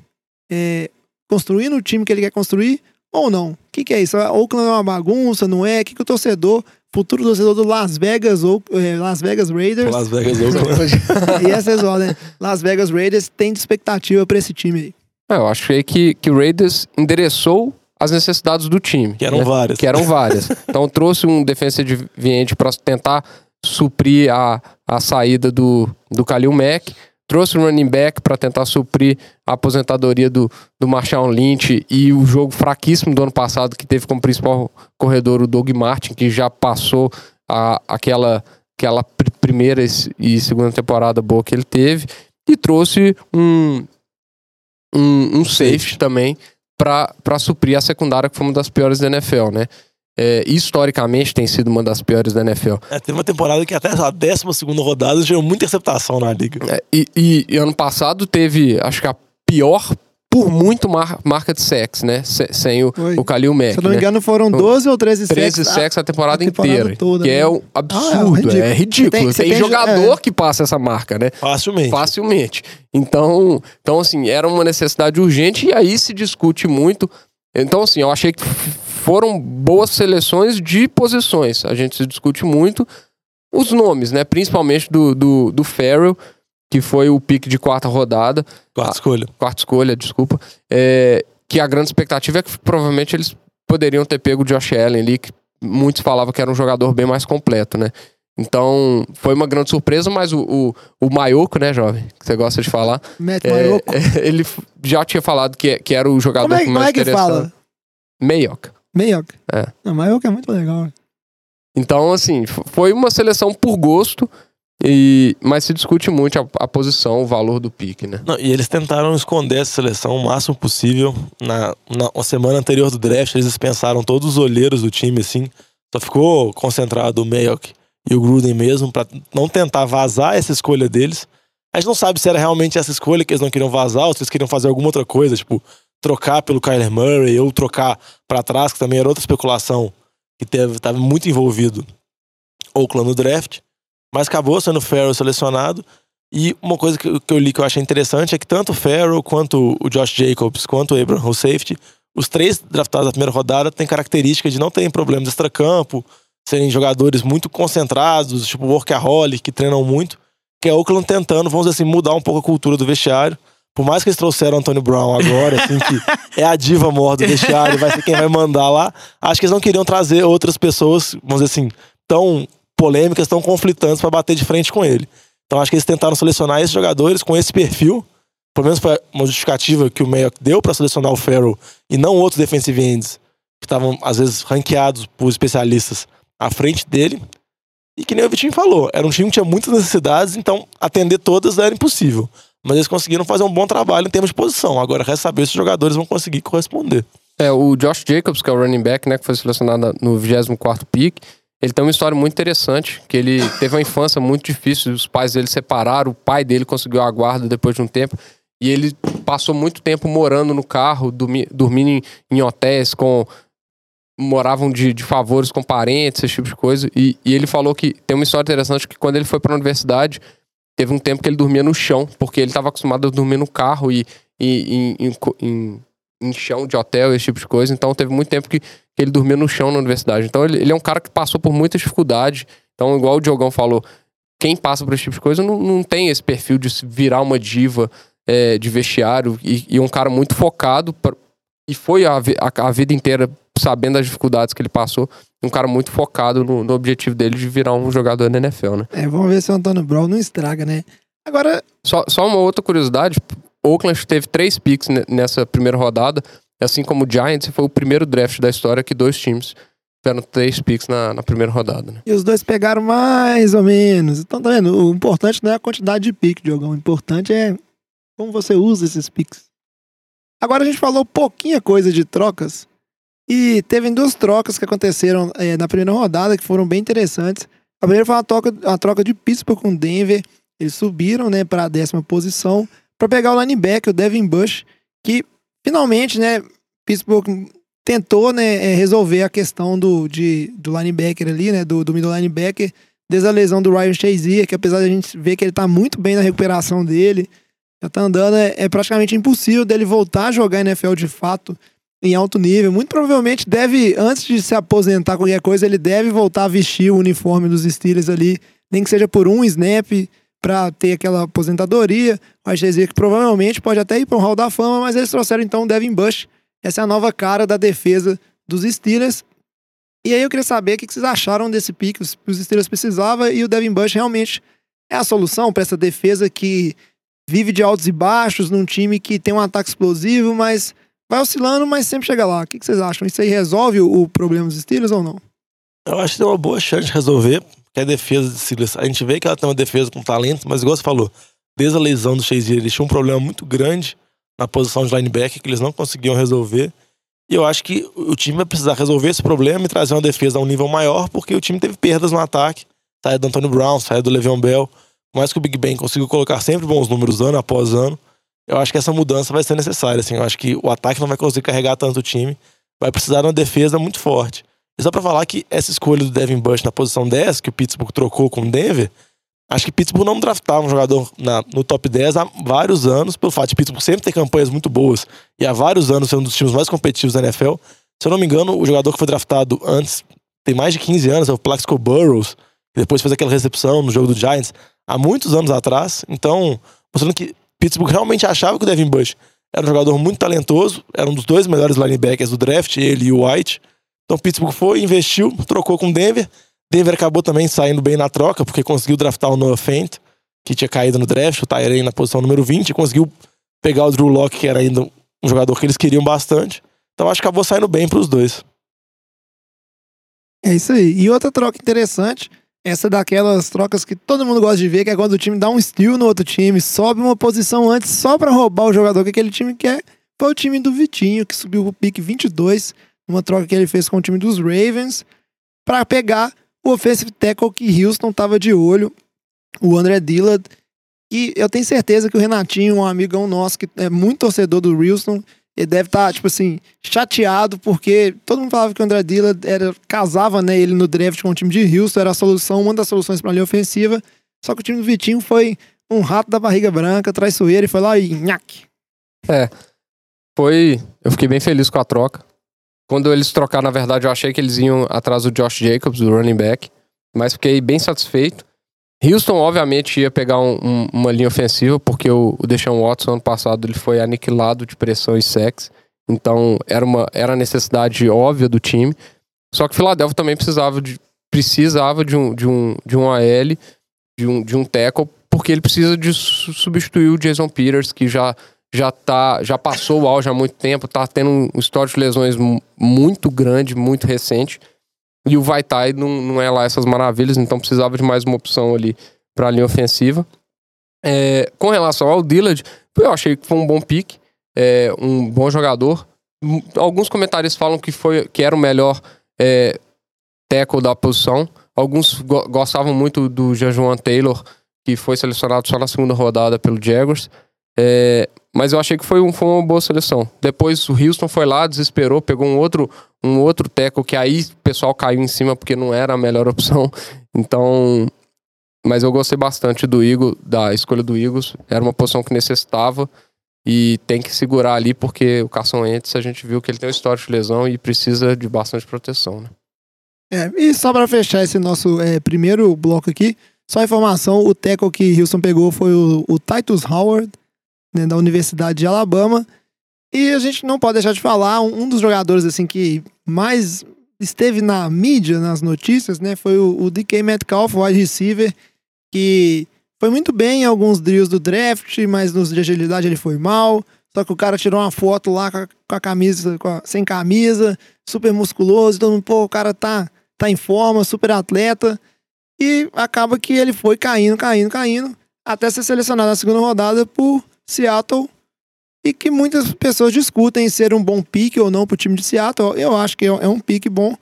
é, construindo o time que ele quer construir ou não? O que, que é isso? Oakland é uma bagunça, não é? O que, que o torcedor, futuro torcedor do Las Vegas, ou Las Vegas Raiders, Las Vegas Oakland. *laughs* e essas ordens, Las Vegas Raiders tem de expectativa pra esse time aí? É, eu achei que, que o Raiders endereçou as necessidades do time. Que eram né? várias. Que eram várias. *laughs* então trouxe um defensive end para tentar suprir a, a saída do, do Kalil Mack. Trouxe um running back para tentar suprir a aposentadoria do, do Marshawn Lynch e o jogo fraquíssimo do ano passado, que teve como principal corredor o Doug Martin, que já passou a, aquela, aquela pr- primeira e segunda temporada boa que ele teve. E trouxe um, um, um safety também para suprir a secundária, que foi uma das piores da NFL, né? É, historicamente tem sido uma das piores da NFL. É, teve uma temporada que até a 12 rodada gerou muita interceptação na liga. É, e, e- e ano passado teve, acho que a pior por muito mar- marca de sacks, né? Se- sem o, o Kalil Mack. Se eu não me né? engano, foram 12 ou 13 13 sacks. sacks a temporada, a temporada inteira. toda, que né? é um absurdo, ridículo. é ridículo. Tem- tem, tem- jogador é. que passa essa marca, né? Facilmente. Facilmente. Então, então, assim, era uma necessidade urgente e aí se discute muito. Então, assim, eu achei que foram boas seleções de posições. A gente se discute muito os nomes, né? Principalmente do, do, do Farrell, que foi o pique de quarta rodada Quarta escolha. quarta escolha, desculpa, é, que a grande expectativa é que provavelmente eles poderiam ter pego o Josh Allen ali, que muitos falavam que era um jogador bem mais completo, né? Então, foi uma grande surpresa, mas o, o, o Maioco, né, jovem, que você gosta de falar, Matt é, Maioco. é, *laughs* ele já tinha falado que, que era o jogador Como é, que como mais é que fala? Maioc. Maioco. É. Não, Maioco é muito legal. Então, assim, foi uma seleção por gosto, e, mas se discute muito a, a posição, o valor do pique, né? Não, e eles tentaram esconder essa seleção o máximo possível. Na, na, na semana anterior do draft, eles dispensaram todos os olheiros do time, assim. Só ficou concentrado o Mayock e o Gruden mesmo, pra não tentar vazar essa escolha deles. A gente não sabe se era realmente essa escolha que eles não queriam vazar ou se eles queriam fazer alguma outra coisa, tipo, trocar pelo Kyler Murray ou trocar pra trás, que também era outra especulação que teve, tava muito envolvido Oakland no draft. Mas acabou sendo o Farrell selecionado. E uma coisa que, que eu li que eu achei interessante é que tanto o Farrell, quanto o Josh Jacobs, quanto o Abraham o safety, os três draftados na primeira rodada têm característica de não terem problemas extracampo, serem jogadores muito concentrados, tipo workaholic, que treinam muito. Que é Oakland tentando, vamos dizer assim, mudar um pouco a cultura do vestiário. Por mais que eles trouxeram o Antônio Brown agora, assim, que é a diva maior do vestiário, vai ser quem vai mandar lá. Acho que eles não queriam trazer outras pessoas, vamos dizer assim, tão polêmicas, tão conflitantes para bater de frente com ele. Então acho que eles tentaram selecionar esses jogadores com esse perfil. Pelo menos foi uma justificativa que o Mayock deu para selecionar o Farrell e não outros defensive ends que estavam, às vezes, ranqueados por especialistas à frente dele. E que nem o Vitinho falou, era um time que tinha muitas necessidades, então atender todas era impossível. Mas eles conseguiram fazer um bom trabalho em termos de posição. Agora resta saber se os jogadores vão conseguir corresponder. É, o Josh Jacobs, que é o running back, né, que foi selecionado no 24º pick, ele tem uma história muito interessante, que ele teve uma infância muito difícil, os pais dele separaram, o pai dele conseguiu a guarda depois de um tempo, e ele passou muito tempo morando no carro, dormi- dormindo em, em hotéis com moravam de, de favores com parentes, esse tipo de coisa. E, e ele falou que tem uma história interessante que quando ele foi para a universidade, teve um tempo que ele dormia no chão, porque ele estava acostumado a dormir no carro e, e em, em em- chão de hotel, esse tipo de coisa. Então teve muito tempo que, ele dormia no chão na universidade. Então ele, ele é um cara que passou por muita dificuldade. Então, igual o Diogão falou, quem passa por esse tipo de coisa não, não tem esse perfil de virar uma diva é, de vestiário e, e um cara muito focado pra- e foi a, a- a vida inteira sabendo das dificuldades que ele passou. Um cara muito focado no, no objetivo dele de virar um jogador da NFL, né? É, vamos ver se o Antônio Brown não estraga, né? Agora, Só, só uma outra curiosidade: Oakland teve três picks ne- nessa primeira rodada, assim como o Giants, foi o primeiro draft da história que dois times tiveram três picks na, na primeira rodada. Né? e os dois pegaram mais ou menos. Então, tá vendo? O importante não é a quantidade de pique, Diogão. O importante é como você usa esses picks. Agora a gente falou pouquinha coisa de trocas. E teve duas trocas que aconteceram eh, na primeira rodada que foram bem interessantes. A primeira foi a troca, a troca de Pittsburgh com Denver. Eles subiram né, para a décima posição para pegar o linebacker, o Devin Bush, que finalmente, né, Pittsburgh tentou né, eh, resolver a questão do, de, do linebacker ali, né, do, do middle linebacker, desde a lesão do Ryan Shazier, que apesar de a gente ver que ele tá muito bem na recuperação dele, já tá andando, é, é praticamente impossível dele voltar a jogar NFL de fato em alto nível. Muito provavelmente deve, antes de se aposentar qualquer coisa, ele deve voltar a vestir o uniforme dos Steelers ali, nem que seja por um snap, pra ter aquela aposentadoria. O Ryan Shazier que provavelmente pode até ir para um Hall da Fama, mas eles trouxeram então o Devin Bush, essa é a nova cara da defesa dos Steelers. E aí eu queria saber o que vocês acharam desse pique que os Steelers precisavam e o Devin Bush realmente é a solução para essa defesa que vive de altos e baixos num time que tem um ataque explosivo, mas vai oscilando, mas sempre chega lá. O que vocês acham? Isso aí resolve o, problema dos Steelers ou não? Eu acho que tem uma boa chance de resolver, porque a defesa de Steelers, a gente vê que ela tem uma defesa com talento, mas igual você falou, desde a lesão do Shazier, eles tinham um problema muito grande na posição de linebacker que eles não conseguiam resolver. E eu acho que o time vai precisar resolver esse problema e trazer uma defesa a um nível maior, porque o time teve perdas no ataque. Saiu do Antônio Brown, saiu do Le'Veon Bell. Mais que o Big Ben conseguiu colocar sempre bons números ano após ano, eu acho que essa mudança vai ser necessária. Assim, eu acho que o ataque não vai conseguir carregar tanto o time. Vai precisar de uma defesa muito forte. E só pra falar que essa escolha do Devin Bush na posição 10, que o Pittsburgh trocou com o Denver, acho que Pittsburgh não draftava um jogador na- no top 10 há vários anos, pelo fato de Pittsburgh sempre ter campanhas muito boas e há vários anos ser um dos times mais competitivos da NFL. Se eu não me engano, o jogador que foi draftado antes, tem mais de 15 anos, é o Plaxico Burrows, que depois fez aquela recepção no jogo do Giants, há muitos anos atrás. Então, mostrando que Pittsburgh realmente achava que o Devin Bush era um jogador muito talentoso, era um dos dois melhores linebackers do draft, ele e o White. Então, Pittsburgh foi, investiu, trocou com Denver. Denver acabou também saindo bem na troca, porque conseguiu draftar o Noah Fent, que tinha caído no draft, o Tyrene na posição número 20, e conseguiu pegar o Drew Locke, que era ainda um jogador que eles queriam bastante. Então acho que acabou saindo bem pros dois. É isso aí. E outra troca interessante, essa daquelas trocas que todo mundo gosta de ver, que é quando o time dá um steal no outro time, sobe uma posição antes só pra roubar o jogador que aquele time quer. Foi o time do Vitinho, que subiu pro pique 22, numa troca que ele fez com o time dos Ravens, pra pegar o offensive tackle que Houston tava de olho, o André Dillard. E eu tenho certeza que o Renatinho, um amigão nosso que é muito torcedor do Houston, ele deve estar, tipo assim, chateado, porque todo mundo falava que o André Dillard era, casava né, ele no draft com o time de Houston, era a solução, uma das soluções para a linha ofensiva. Só que o time do Vitinho foi um rato da barriga branca, traiçoeiro, e foi lá e nhaque. Foi. Eu fiquei bem feliz com a troca. Quando eles trocaram, na verdade, eu achei que eles iam atrás do Josh Jacobs, do running back. Mas fiquei bem satisfeito. Houston, obviamente, ia pegar um- um- uma linha ofensiva, porque o, o Deshaun Watson, ano passado, ele foi aniquilado de pressão e sexo. Então, era uma era necessidade óbvia do time. Só que Philadelphia também precisava de, precisava de um, de um, de um AL, de um, de um tackle, porque ele precisa de su- substituir o Jason Peters, que já já tá já passou o auge há muito tempo, tá tendo um histórico de lesões mu- muito grande, muito recente. E o Vaitai não, não é lá essas maravilhas, então precisava de mais uma opção ali para a linha ofensiva. É, com relação ao Dillard, eu achei que foi um bom pique, é, um bom jogador. Alguns comentários falam que foi que era o melhor é, tackle da posição. Alguns go- gostavam muito do Jean Taylor, que foi selecionado só na segunda rodada pelo Jaguars. É, mas eu achei que foi, um, foi uma boa seleção. Depois o Houston foi lá, desesperou, pegou um outro, um outro tackle que aí o pessoal caiu em cima porque não era a melhor *laughs* opção. Então, mas eu gostei bastante do Eagle, da escolha do Eagles. Era uma posição que necessitava e tem que segurar ali porque o Carson Wentz a gente viu que ele tem uma história de lesão e precisa de bastante proteção, né? É, e só para fechar esse nosso é, primeiro bloco aqui, só informação, o tackle que Houston pegou foi o, o Titus Howard, né, da Universidade de Alabama. E a gente não pode deixar de falar, um, dos jogadores assim que mais esteve na mídia, nas notícias, né, foi o, o DK Metcalf, wide receiver, que foi muito bem em alguns drills do draft, mas nos de agilidade ele foi mal. Só que o cara tirou uma foto lá com a, com a camisa, com a- sem camisa, super musculoso, todo mundo, pô, o cara tá, tá em forma, super atleta. E acaba que ele foi caindo, caindo, caindo, até ser selecionado na segunda rodada por Seattle. E que muitas pessoas discutem ser um bom pique ou não pro time de Seattle. Eu acho que é é um pique bom.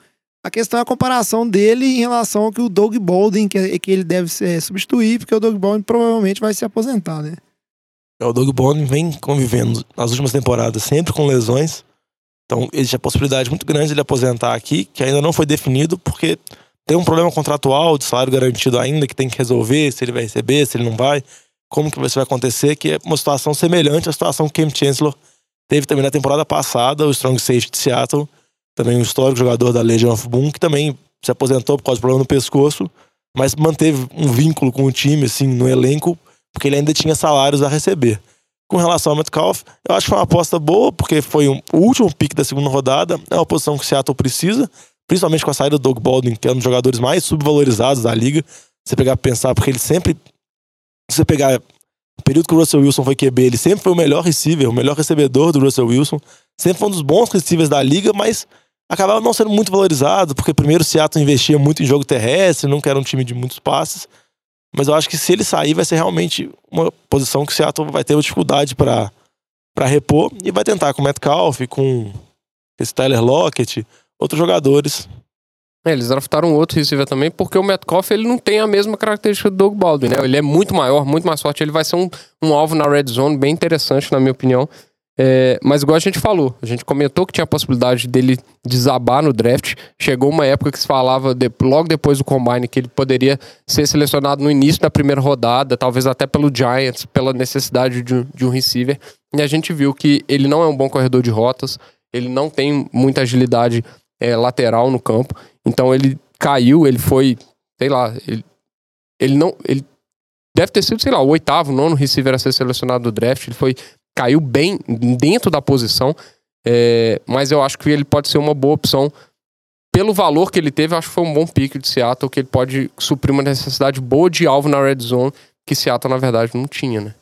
A questão é a comparação dele em relação ao que o Doug Baldwin, que, é- que ele deve ser, substituir, porque o Doug Baldwin provavelmente vai se aposentar, né? É, O Doug Baldwin vem convivendo nas últimas temporadas sempre com lesões. Então existe a possibilidade muito grande de ele aposentar aqui, que ainda não foi definido, porque tem um problema contratual de salário garantido ainda, que tem que resolver, se ele vai receber, se ele não vai, como que isso vai acontecer, que é uma situação semelhante à situação que o Chancellor teve também na temporada passada, o Strong Safety de Seattle, também um histórico jogador da Legion of Boom, que também se aposentou por causa do problema no pescoço, mas manteve um vínculo com o time, assim, no elenco, porque ele ainda tinha salários a receber. Com relação ao Metcalf, eu acho que foi uma aposta boa, porque foi um- o último pick da segunda rodada. É uma posição que o Seattle precisa, principalmente com a saída do Doug Baldwin, que é um dos jogadores mais subvalorizados da liga. Você pegar pensar, porque ele sempre. Se você pegar o período que o Russell Wilson foi QB, ele sempre foi o melhor receiver, o melhor recebedor do Russell Wilson. Sempre foi um dos bons receivers da liga, mas acabava não sendo muito valorizado, porque primeiro o Seattle investia muito em jogo terrestre, nunca era um time de muitos passes. Mas eu acho que se ele sair, vai ser realmente uma posição que o Seattle vai ter dificuldade para para repor e vai tentar com o Metcalf, com esse Tyler Lockett, outros jogadores. É, eles draftaram outro receiver também, porque o Metcalf ele não tem a mesma característica do Doug Baldwin, né? Ele é muito maior, muito mais forte. Ele vai ser um, um alvo na red zone bem interessante, na minha opinião. É, mas igual a gente falou, a gente comentou que tinha a possibilidade dele desabar no draft. Chegou uma época que se falava, de- logo depois do Combine, que ele poderia ser selecionado no início da primeira rodada, talvez até pelo Giants, pela necessidade de, um- de um receiver. E a gente viu que ele não é um bom corredor de rotas, ele não tem muita agilidade é, lateral no campo. Então ele caiu, ele foi, sei lá, ele, ele não. Ele deve ter sido, sei lá, o oitavo, nono receiver a ser selecionado do draft. Ele foi. Caiu bem dentro da posição. é, mas eu acho que ele pode ser uma boa opção. Pelo valor que ele teve, eu acho que foi um bom pique de Seattle, que ele pode suprir uma necessidade boa de alvo na red zone, que Seattle, na verdade, não tinha, né?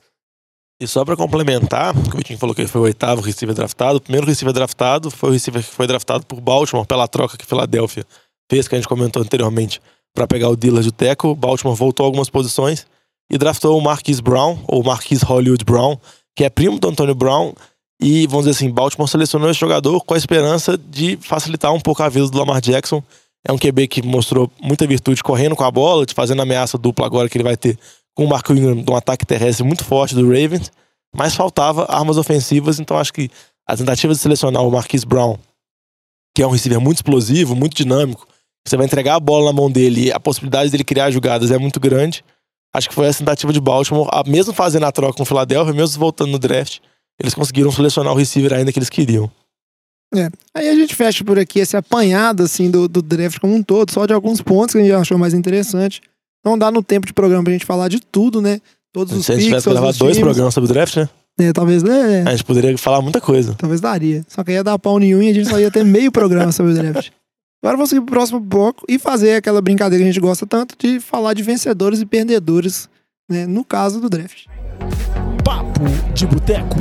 E só pra complementar, o Vitinho falou que ele foi o oitavo receiver draftado. O primeiro receiver draftado foi o receiver que foi draftado por Baltimore pela troca que Filadélfia fez, que a gente comentou anteriormente, pra pegar o Dillard de Teco. Baltimore voltou algumas posições e draftou o Marquise Brown, ou Marquise Hollywood Brown, que é primo do Antônio Brown. E vamos dizer assim, Baltimore selecionou esse jogador com a esperança de facilitar um pouco a vida do Lamar Jackson. É um QB que mostrou muita virtude correndo com a bola, de fazendo ameaça dupla agora que ele vai ter com o Mark Ingram de um ataque terrestre muito forte do Ravens, mas faltava armas ofensivas, então acho que a tentativa de selecionar o Marquise Brown, que é um receiver muito explosivo, muito dinâmico, você vai entregar a bola na mão dele a possibilidade dele criar jogadas é muito grande. Acho que foi essa tentativa de Baltimore, a- mesmo fazendo a troca com o Philadelphia, mesmo voltando no draft, eles conseguiram selecionar o receiver ainda que eles queriam. Aí a gente fecha por aqui esse apanhado assim do, do draft como um todo, só de alguns pontos que a gente achou mais interessante. Não dá no tempo de programa pra gente falar de tudo, né? Todos os Se a gente picks, tivesse todos gravar dois programas sobre o draft, né? É, talvez, né? A gente poderia falar muita coisa. Talvez daria. Só que ia dar pau nenhum e a gente só ia ter meio programa sobre o draft. *laughs* Agora vamos seguir pro próximo bloco e fazer aquela brincadeira que a gente gosta tanto de falar de vencedores e perdedores, né? No caso do draft. Papo de Boteco.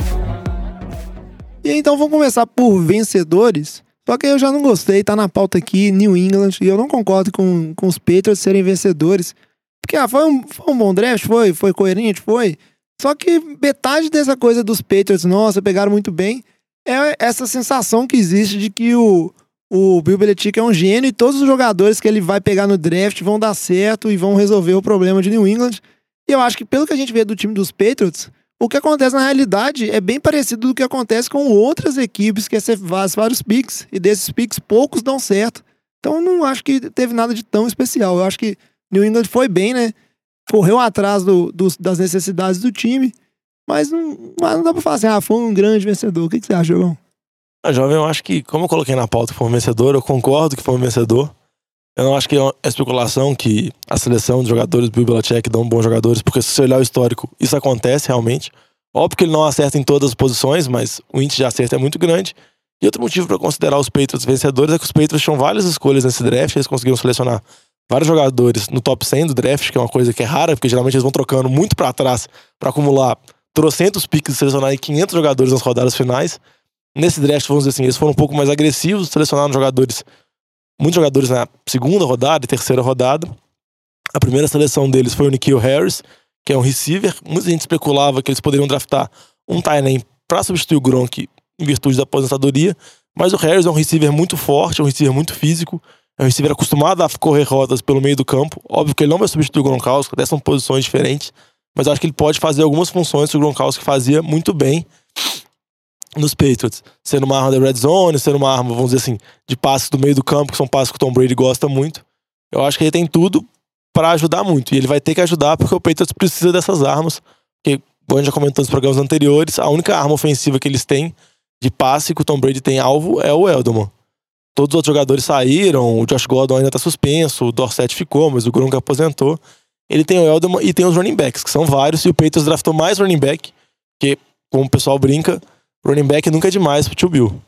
E então vamos começar por vencedores. Só que eu já não gostei, tá na pauta aqui, New England, e eu não concordo com, com os Patriots serem vencedores. Porque ah, foi, um, foi um bom draft, foi, foi coerente, foi. Só que metade dessa coisa dos Patriots, nossa, pegaram muito bem, é essa sensação que existe de que o, o Bill Belichick é um gênio e todos os jogadores que ele vai pegar no draft vão dar certo e vão resolver o problema de New England. E eu acho que pelo que a gente vê do time dos Patriots, o que acontece na realidade é bem parecido do que acontece com outras equipes que faz vários picks e desses picks poucos dão certo. Então não acho que teve nada de tão especial. Eu acho que New England foi bem, né? Correu atrás do- dos- das necessidades do time, mas não, mas não dá pra falar assim, ah, foi um grande vencedor. O que, que você acha, João? Ah, jovem, eu acho que, como eu coloquei na pauta foi um vencedor, eu concordo que foi um vencedor. Eu não acho que é especulação que a seleção de jogadores do Belichick dão bons jogadores, porque se você olhar o histórico, isso acontece realmente. Óbvio que ele não acerta em todas as posições, mas o índice de acerto é muito grande. E outro motivo para considerar os Patriots vencedores é que os Patriots tinham várias escolhas nesse draft, eles conseguiram selecionar vários jogadores no top 100 do draft, que é uma coisa que é rara, porque geralmente eles vão trocando muito pra trás pra acumular trocentos piques e selecionar 500 jogadores nas rodadas finais. Nesse draft, vamos dizer assim, eles foram um pouco mais agressivos, selecionaram jogadores, muitos jogadores na segunda rodada e terceira rodada. A primeira seleção deles foi o Nikhil Harris, que é um receiver. Muita gente especulava que eles poderiam draftar um Tynan para substituir o Gronk em virtude da aposentadoria. Mas o Harris é um receiver muito forte, é um receiver muito físico, é um receiver acostumado a correr rotas pelo meio do campo. Óbvio que ele não vai substituir o Gronkowski, até são posições diferentes, mas acho que ele pode fazer algumas funções que o Gronkowski fazia muito bem nos Patriots. Sendo uma arma da red zone, sendo uma arma, vamos dizer assim, de passes do meio do campo, que são passes que o Tom Brady gosta muito. Eu acho que ele tem tudo para ajudar muito. E ele vai ter que ajudar porque o Patriots precisa dessas armas. Porque, como a gente já comentou nos programas anteriores, a única arma ofensiva que eles têm de passe que o Tom Brady tem alvo é o Edelman. Todos os outros jogadores saíram, o Josh Gordon ainda tá suspenso, o Dorset ficou, mas o Gronk aposentou. Ele tem o Edelman e tem os running backs, que são vários, e o Patriots draftou mais running back, que, como o pessoal brinca, running back nunca é demais pro tio Bill.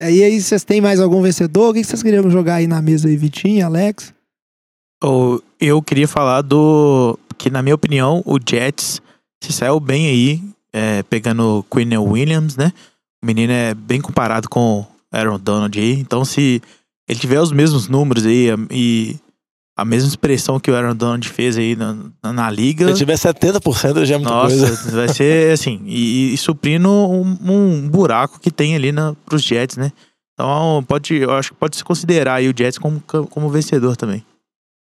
É, E aí, vocês têm mais algum vencedor? O que vocês queriam jogar aí na mesa aí, Vitinho, Alex? Ou eu queria falar do. Que, na minha opinião, o Jets se saiu bem aí, é, pegando o Quinn Williams, né? O menino é bem comparado com Aaron Donald aí. Então, se ele tiver os mesmos números aí e a mesma expressão que o Aaron Donald fez aí na, na, na liga. Se tiver 70%, já é muita Nossa, coisa. *laughs* vai ser assim, e, e suprindo um, um buraco que tem ali na, pros Jets, né? Então, pode, eu acho que pode se considerar aí o Jets como, como vencedor também.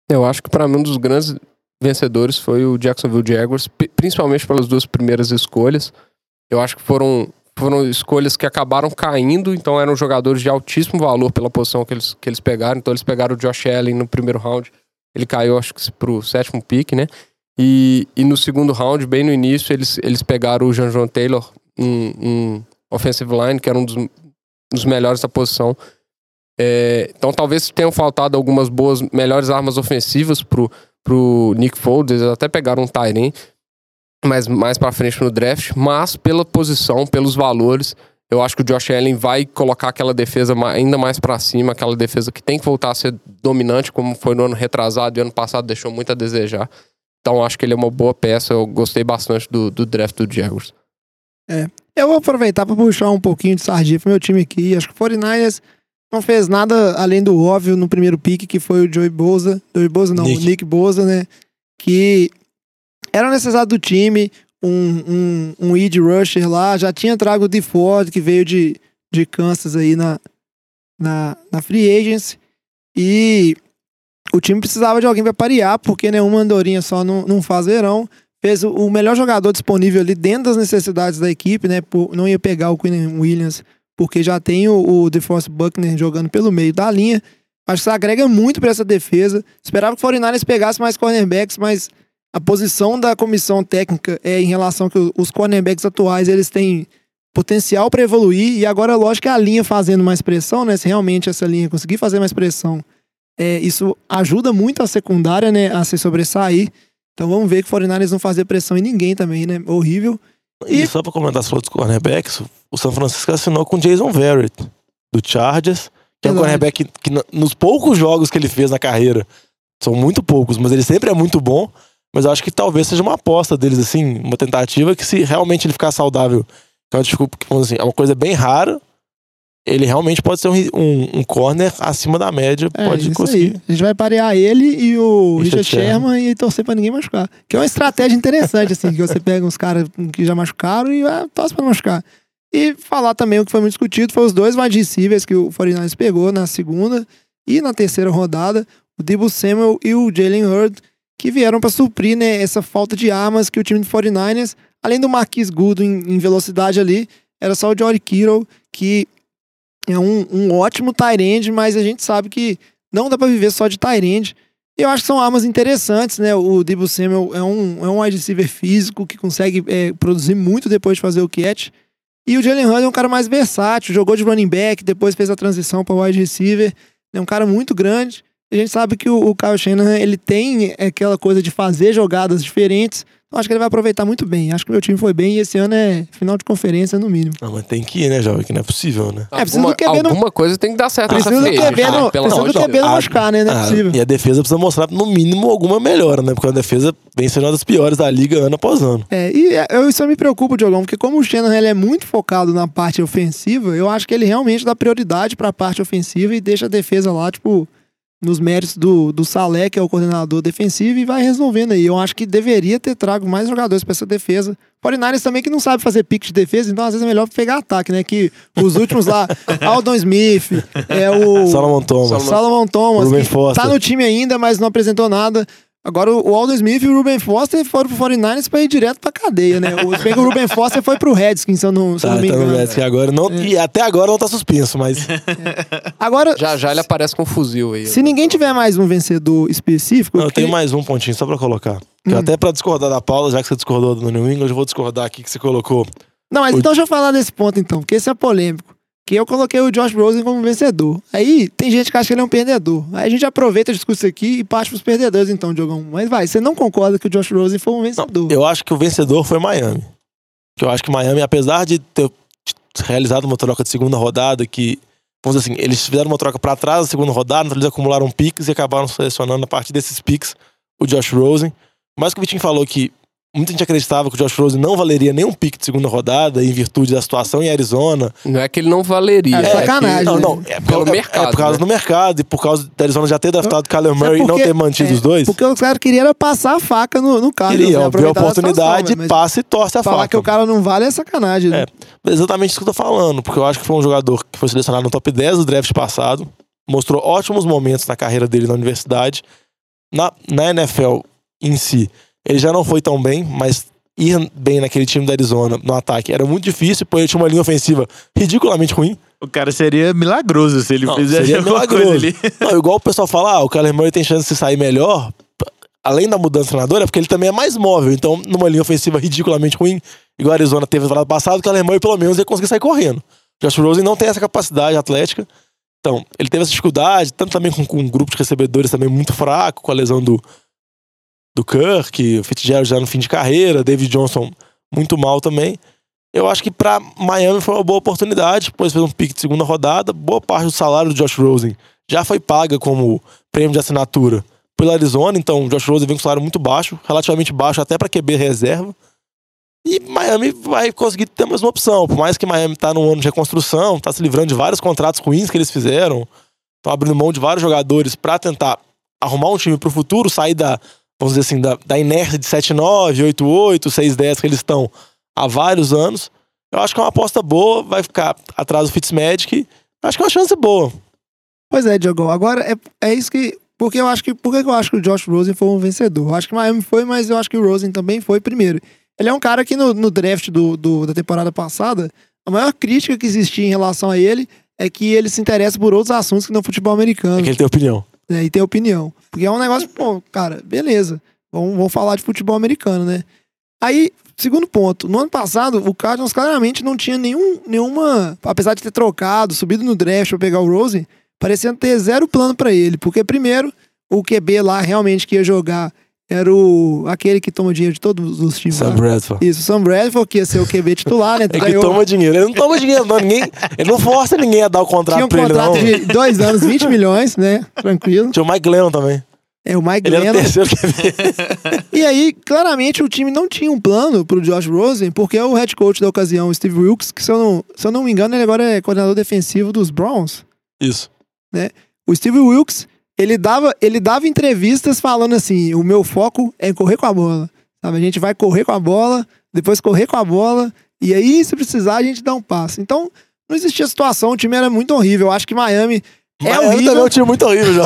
Eu acho que para mim um dos grandes vencedores foi o Jacksonville Jaguars, pri- principalmente pelas duas primeiras escolhas. Eu acho que foram, foram escolhas que acabaram caindo, então eram jogadores de altíssimo valor pela posição que eles, que eles pegaram. Então eles pegaram o Josh Allen no primeiro round, ele caiu acho que pro sétimo pick, né? E, e no segundo round, bem no início, eles, eles pegaram o Jean-Jean Taylor, um, um offensive line, que era um dos, dos melhores da posição. É, então talvez tenham faltado algumas boas, melhores armas ofensivas pro, pro Nick Foles, eles até pegaram um Tyren, mas mais pra frente no draft, mas pela posição, pelos valores, eu acho que o Josh Allen vai colocar aquela defesa ainda mais pra cima, aquela defesa que tem que voltar a ser dominante, como foi no ano retrasado e ano passado deixou muito a desejar. Então acho que ele é uma boa peça, eu gostei bastante do, do draft do Jaguars. Eu vou aproveitar para puxar um pouquinho de sardinha pro meu time aqui. Acho que o 49ers não fez nada além do óbvio no primeiro pick, que foi o Joey Boza. Joey Boza não, Nick. o Nick Boza, né? Que era necessário do time, um, um, um Rusher lá. Já tinha trago o DeFord, que veio de, de Kansas aí na, na, na Free Agency. E o time precisava de alguém para parear, porque nenhuma andorinha só não, não faz verão fez o, o melhor jogador disponível ali dentro das necessidades da equipe, né? Por, não ia pegar o Quinn Williams, porque já tem o, o DeForest Buckner jogando pelo meio da linha. Acho que isso agrega muito para essa defesa. Esperava que o 49ers pegasse mais cornerbacks, mas a posição da comissão técnica é em relação que os cornerbacks atuais eles têm potencial para evoluir e agora lógico que a linha fazendo mais pressão, né? Se realmente essa linha conseguir fazer mais pressão, é, isso ajuda muito a secundária, né, a se sobressair. Então vamos ver que o 49ers não fazer pressão em ninguém também, né? Horrível. E, E- só pra comentar sobre os cornerbacks, o São Francisco assinou com o Jason Verrett, do Chargers, que é um cornerback que, que nos poucos jogos que ele fez na carreira, são muito poucos, mas ele sempre é muito bom. Mas eu acho que talvez seja uma aposta deles, assim, uma tentativa que se realmente ele ficar saudável, que é uma, assim, é uma coisa bem rara, ele realmente pode ser um, um, um corner acima da média, É, pode conseguir. aí. A gente vai parear ele e o Richard Richard Sherman e torcer pra ninguém machucar. Que é uma estratégia interessante, assim, que você pega uns caras que já machucaram e ah, torce pra não machucar. E falar também o que foi muito discutido foi os dois wide receivers que o 49ers pegou na segunda e na terceira rodada, o Debo Samuel e o Jalen Hurd, que vieram pra suprir né, essa falta de armas que o time do 49ers, além do Marquis Goodwin em, em velocidade ali, era só o Jory Kittle, que é um, um ótimo tight mas a gente sabe que não dá pra viver só de tight eu acho que são armas interessantes, né? O Debo Samuel é um, é um wide receiver físico que consegue é, produzir muito depois de fazer o catch. E o Jalen Hurd é um cara mais versátil, jogou de running back, depois fez a transição para wide receiver. É um cara muito grande. A gente sabe que o, o Kyle Shanahan, ele tem aquela coisa de fazer jogadas diferentes. Então acho que ele vai aproveitar muito bem. Acho que o meu time foi bem e esse ano é final de conferência no mínimo. Não, mas tem que ir, né, jovem? Que não é possível, né? É, precisa do QB não- alguma coisa tem que dar certo Precisa do QB né? não, precisa do de QB não Ah, machucar, né? Não é ah, possível. E a defesa precisa mostrar, no mínimo, alguma melhora, né? Porque a defesa vem sendo uma das piores da liga ano após ano. É, e é, eu, isso me preocupa, Diogão, porque como o Shannon ele é muito focado na parte ofensiva, eu acho que ele realmente dá prioridade pra parte ofensiva e deixa a defesa lá, tipo, nos méritos do, do Salé, que é o coordenador defensivo, e vai resolvendo aí. Eu acho que deveria ter trago mais jogadores pra essa defesa. 49ers também que não sabe fazer pique de defesa, então às vezes é melhor pegar ataque, né? Que os últimos lá, *laughs* Aldon Smith, é o Solomon Thomas. Solomon Thomas, que Foster. tá no time ainda, mas não apresentou nada. Agora o Aldo Smith e o Ruben Foster foram pro 49ers pra ir direto pra cadeia, né? O, se bem que o Ruben Foster foi pro Redskins, se eu não, se eu Tá, não me tá no engano. Redskins agora. Não, É. E até agora não tá suspenso, mas. *laughs* Agora, Já já ele aparece com um fuzil aí. se ninguém tiver mais um vencedor específico, Não, eu porque- tenho mais um pontinho só pra colocar. Hum. Até pra discordar da Paula, já que você discordou do New England, eu vou discordar aqui que você colocou. Não, mas o- então deixa eu falar desse ponto então, porque esse é polêmico. Que eu coloquei o Josh Rosen como vencedor. Aí tem gente que acha que ele é um perdedor. Aí a gente aproveita, discute isso aqui e parte pros perdedores então, Diogão. Mas vai, você não concorda que o Josh Rosen foi um Não, vencedor? eu acho que o vencedor foi Miami. Eu acho que Miami, apesar de ter realizado uma troca de segunda rodada, que, vamos dizer assim, eles fizeram uma troca pra trás da segunda rodada, então eles acumularam piques e acabaram selecionando a partir desses piques o Josh Rosen. Mas que o Vitinho falou que muita gente acreditava que o Josh Rosen não valeria nenhum pique de segunda rodada em virtude da situação em Arizona. Não é que ele não valeria. É sacanagem, que- Não, né? não, é Pelo por, mercado, É por causa né? do mercado e por causa da Arizona já ter draftado o Kyler Murray e não porque- ter mantido é, os dois. Porque os caras queriam era passar a faca no, no cara. Queria, né? ver a oportunidade, situação, né? Mas passa e torce a Falar faca. que o cara não vale é sacanagem. né? É. Exatamente isso que eu tô falando, porque eu acho que foi um jogador que foi selecionado no top 10 do draft passado, mostrou ótimos momentos na carreira dele na universidade. Na, na NFL em si, ele já não foi tão bem, mas ir bem naquele time da Arizona no ataque era muito difícil, porque ele tinha uma linha ofensiva ridiculamente ruim. O cara seria milagroso se ele Não, fizesse seria alguma milagroso. coisa ali. Não, igual o pessoal fala, ah, o Kyler Murray tem chance de sair melhor, além da mudança de treinador, é porque ele também é mais móvel. Então, numa linha ofensiva ridiculamente ruim, igual a Arizona teve no temporada passada, o Kyler Murray pelo menos ia conseguir sair correndo. Josh Rosen não tem essa capacidade atlética. Então, ele teve essa dificuldade, tanto também com, com um grupo de recebedores também muito fraco, com a lesão do, do Kirk, o Fitzgerald já no fim de carreira, David Johnson muito mal também. Eu acho que pra Miami foi uma boa oportunidade, depois fez um pique de segunda rodada, boa parte do salário do Josh Rosen já foi paga como prêmio de assinatura pela Arizona, então o Josh Rosen vem com um salário muito baixo, relativamente baixo até pra QB reserva. E Miami vai conseguir ter mais uma opção, por mais que Miami tá num ano de reconstrução, tá se livrando de vários contratos ruins que eles fizeram, estão abrindo mão de vários jogadores pra tentar arrumar um time pro futuro, sair da, vamos dizer assim, da, da inércia de 7-9, 8-8, 6-10 que eles estão há vários anos. Eu acho que é uma aposta boa, vai ficar atrás do Fitzmagic. Acho que é uma chance boa. Pois é, Diogo. Agora é, é isso que. Porque eu acho que. Por que eu acho que o Josh Rosen foi um vencedor? Eu acho que o Miami foi, mas eu acho que o Rosen também foi primeiro. Ele é um cara que no, no draft do, do- da temporada passada, a maior crítica que existia em relação a ele é que ele se interessa por outros assuntos que não futebol americano. É que ele tem opinião. né, e tem opinião. Porque é um negócio, pô, cara, beleza. Vamos, vamos falar de futebol americano, né? Aí, segundo ponto, no ano passado, o Cardinals claramente não tinha nenhum, nenhuma. Apesar de ter trocado, subido no draft pra pegar o Rosen, parecia ter zero plano pra ele. Porque, primeiro, o QB lá realmente que ia jogar era o aquele que toma dinheiro de todos os times. Sam lá. Bradford. Isso, Sam Bradford, que ia ser o QB titular, né? *laughs* É que toma dinheiro. Ele não toma dinheiro, não. Ninguém, ele não força ninguém a dar o contrato tinha um pra ele, não. contrato de dois anos, 20 milhões, né? Tranquilo. Tinha o Mike Lennon também. É o Mike Ele era o Lennon. terceiro QB. E aí, claramente, o time não tinha um plano pro Josh Rosen, porque o head coach da ocasião, o Steve Wilkes, que se eu não, se eu não me engano, ele agora é coordenador defensivo dos Browns. Isso. O Steve Wilkes, ele dava, ele dava entrevistas falando assim: o meu foco é correr com a bola. Sabe? A gente vai correr com a bola, depois correr com a bola, e aí, se precisar, a gente dá um passo. Então, não existia situação, o time era muito horrível. Eu acho que Miami é horrível. também é um time muito horrível, já.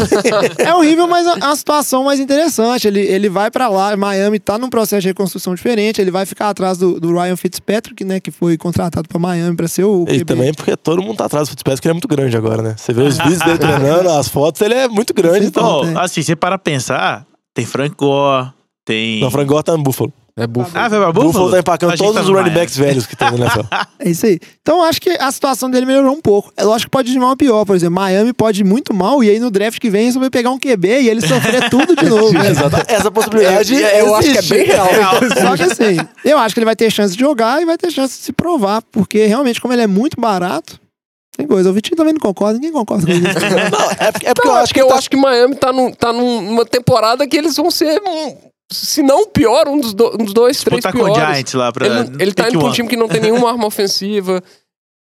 *laughs* É horrível, mas é uma situação mais interessante. Ele, ele vai pra lá, Miami tá num processo de reconstrução diferente, ele vai ficar atrás do, do Ryan Fitzpatrick, né, que foi contratado pra Miami pra ser o E QB. também porque todo mundo tá atrás do Fitzpatrick, que ele é muito grande agora, né? Você vê os vídeos dele *laughs* treinando, as fotos, ele é muito grande. Então, Ó, é. assim, você para pensar, tem Frank Gore, tem. não, Frank Gore tá no Buffalo. É Buffalo. Ah, foi pra O Buffalo Buffalo? tá empacando todos os tava no running Miami. backs velhos que tem na NFL. *laughs* É isso aí. Então eu acho que a situação dele melhorou um pouco. É lógico que pode ir de mal a pior. Por exemplo, Miami pode ir muito mal e aí no draft que vem eles vão pegar um QB e ele sofrer *laughs* tudo de novo. né? Exato. Essa possibilidade eu acho que é bem real. *laughs* Só que assim, eu acho que ele vai ter chance de jogar e vai ter chance de se provar, porque realmente, como ele é muito barato, tem coisa. O Vitinho também não concorda, ninguém concorda com isso. Não, é porque, é porque Não, eu é acho que eu tá- acho que Miami tá, num, tá num- numa temporada que eles vão ser, um, se não o pior, um dos, do- um dos dois, três Disputar com o piores. Giants lá pra. Ele, ele tá indo pra um time que não tem nenhuma arma *laughs* ofensiva.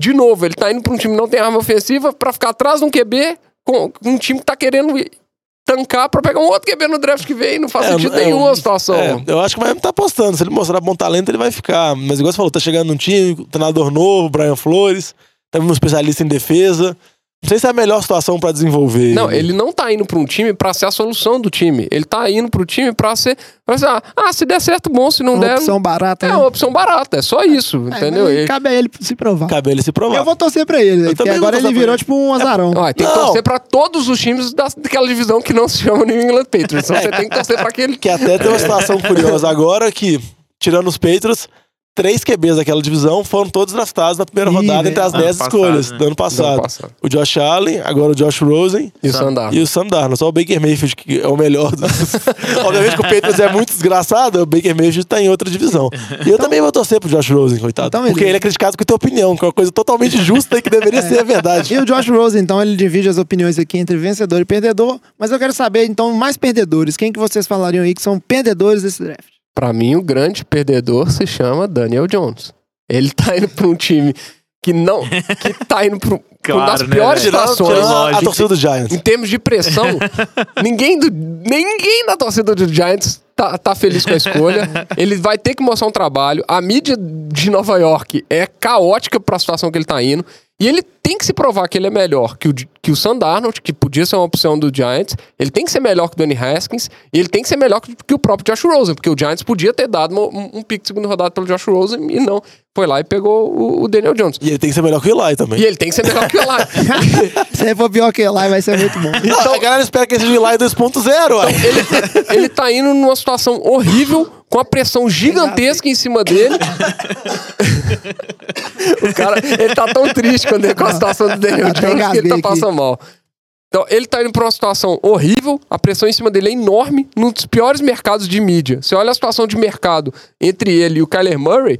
De novo, ele tá indo pra um time que não tem arma ofensiva pra ficar atrás de um QB com, com um time que tá querendo ir tancar pra pegar um outro QB no draft que vem. Não faz É, sentido é, nenhuma a situação. É, eu acho que o Miami tá apostando. Se ele mostrar bom talento, ele vai ficar. Mas igual você falou, tá chegando num time, treinador novo, Brian Flores, também um especialista em defesa. Não sei se é a melhor situação pra desenvolver. Não, ele não tá indo pra um time pra ser a solução do time. Ele tá indo pro time pra ser. Pra ser ah, ah, se der certo, bom. Se não Uma der. opção barata. É né? uma opção barata. É só isso. É, entendeu? Ele- Cabe a ele se provar. Cabe ele se provar. Eu vou torcer pra ele, porque também vou agora ele virou ele. tipo um azarão. Ó, tem que Não. torcer pra todos os times da- daquela divisão que não se chama New England Patriots. Então você *laughs* tem que torcer pra aquele. Que até tem uma situação curiosa agora que, tirando os Patriots, três QBs daquela divisão foram todos draftados na primeira Ih, rodada entre velho. as Ano 10 passado, escolhas né? do ano passado. Ano passado. O Josh Allen, agora o Josh Rosen E o Sandar. e o Sam Darnold. Só o Baker Mayfield, que é o melhor dos... *laughs* Obviamente que o Patriots é muito desgraçado, o Baker Mayfield tá em outra divisão. E eu também vou torcer pro Josh Rosen, coitado. Então, porque beleza. ele é criticado com a tua opinião, que é uma coisa totalmente justa e que deveria *laughs* ser a verdade. E o Josh Rose, então, ele divide as opiniões aqui entre vencedor e perdedor. Mas eu quero saber, então, mais perdedores. Quem que vocês falariam aí que são perdedores desse draft? Pra mim, o grande perdedor se chama Daniel Jones. Ele tá indo pra um time que não. que tá indo pra, um- pra *laughs* uma das Claro, né, piores? Tirando, situações. tirando a, a lógico. torcida do Giants. Em termos de pressão, *laughs* ninguém, do, ninguém da torcida do Giants tá, tá feliz com a escolha. Ele vai ter que mostrar um trabalho. A mídia de Nova York é caótica pra situação que ele tá indo. E ele tem que se provar que ele é melhor que o, que o Sam Darnold, que podia ser uma opção do Giants. Ele tem que ser melhor que o Danny Haskins. E ele tem que ser melhor que, que o próprio Josh Rosen. Porque o Giants podia ter dado uma- um, um pick de segunda rodada pelo Josh Rosen e não. Foi lá e pegou o, o Daniel Jones. E ele tem que ser melhor que o Eli também. E ele tem que ser melhor que o Eli. *laughs* Se ele for pior que ele lá, vai ser muito bom. *laughs* Então, a galera espera que ele seja o Eli 2.0, ué. ele, ele tá indo numa situação horrível, com a pressão gigantesca em cima dele. *laughs* o cara, ele tá tão triste quando ele, com a situação do Daniel Jones que ele tá passando mal. Então, ele tá indo pra uma situação horrível, a pressão em cima dele é enorme, num dos piores mercados de mídia. Você olha a situação de mercado entre ele e o Kyler Murray,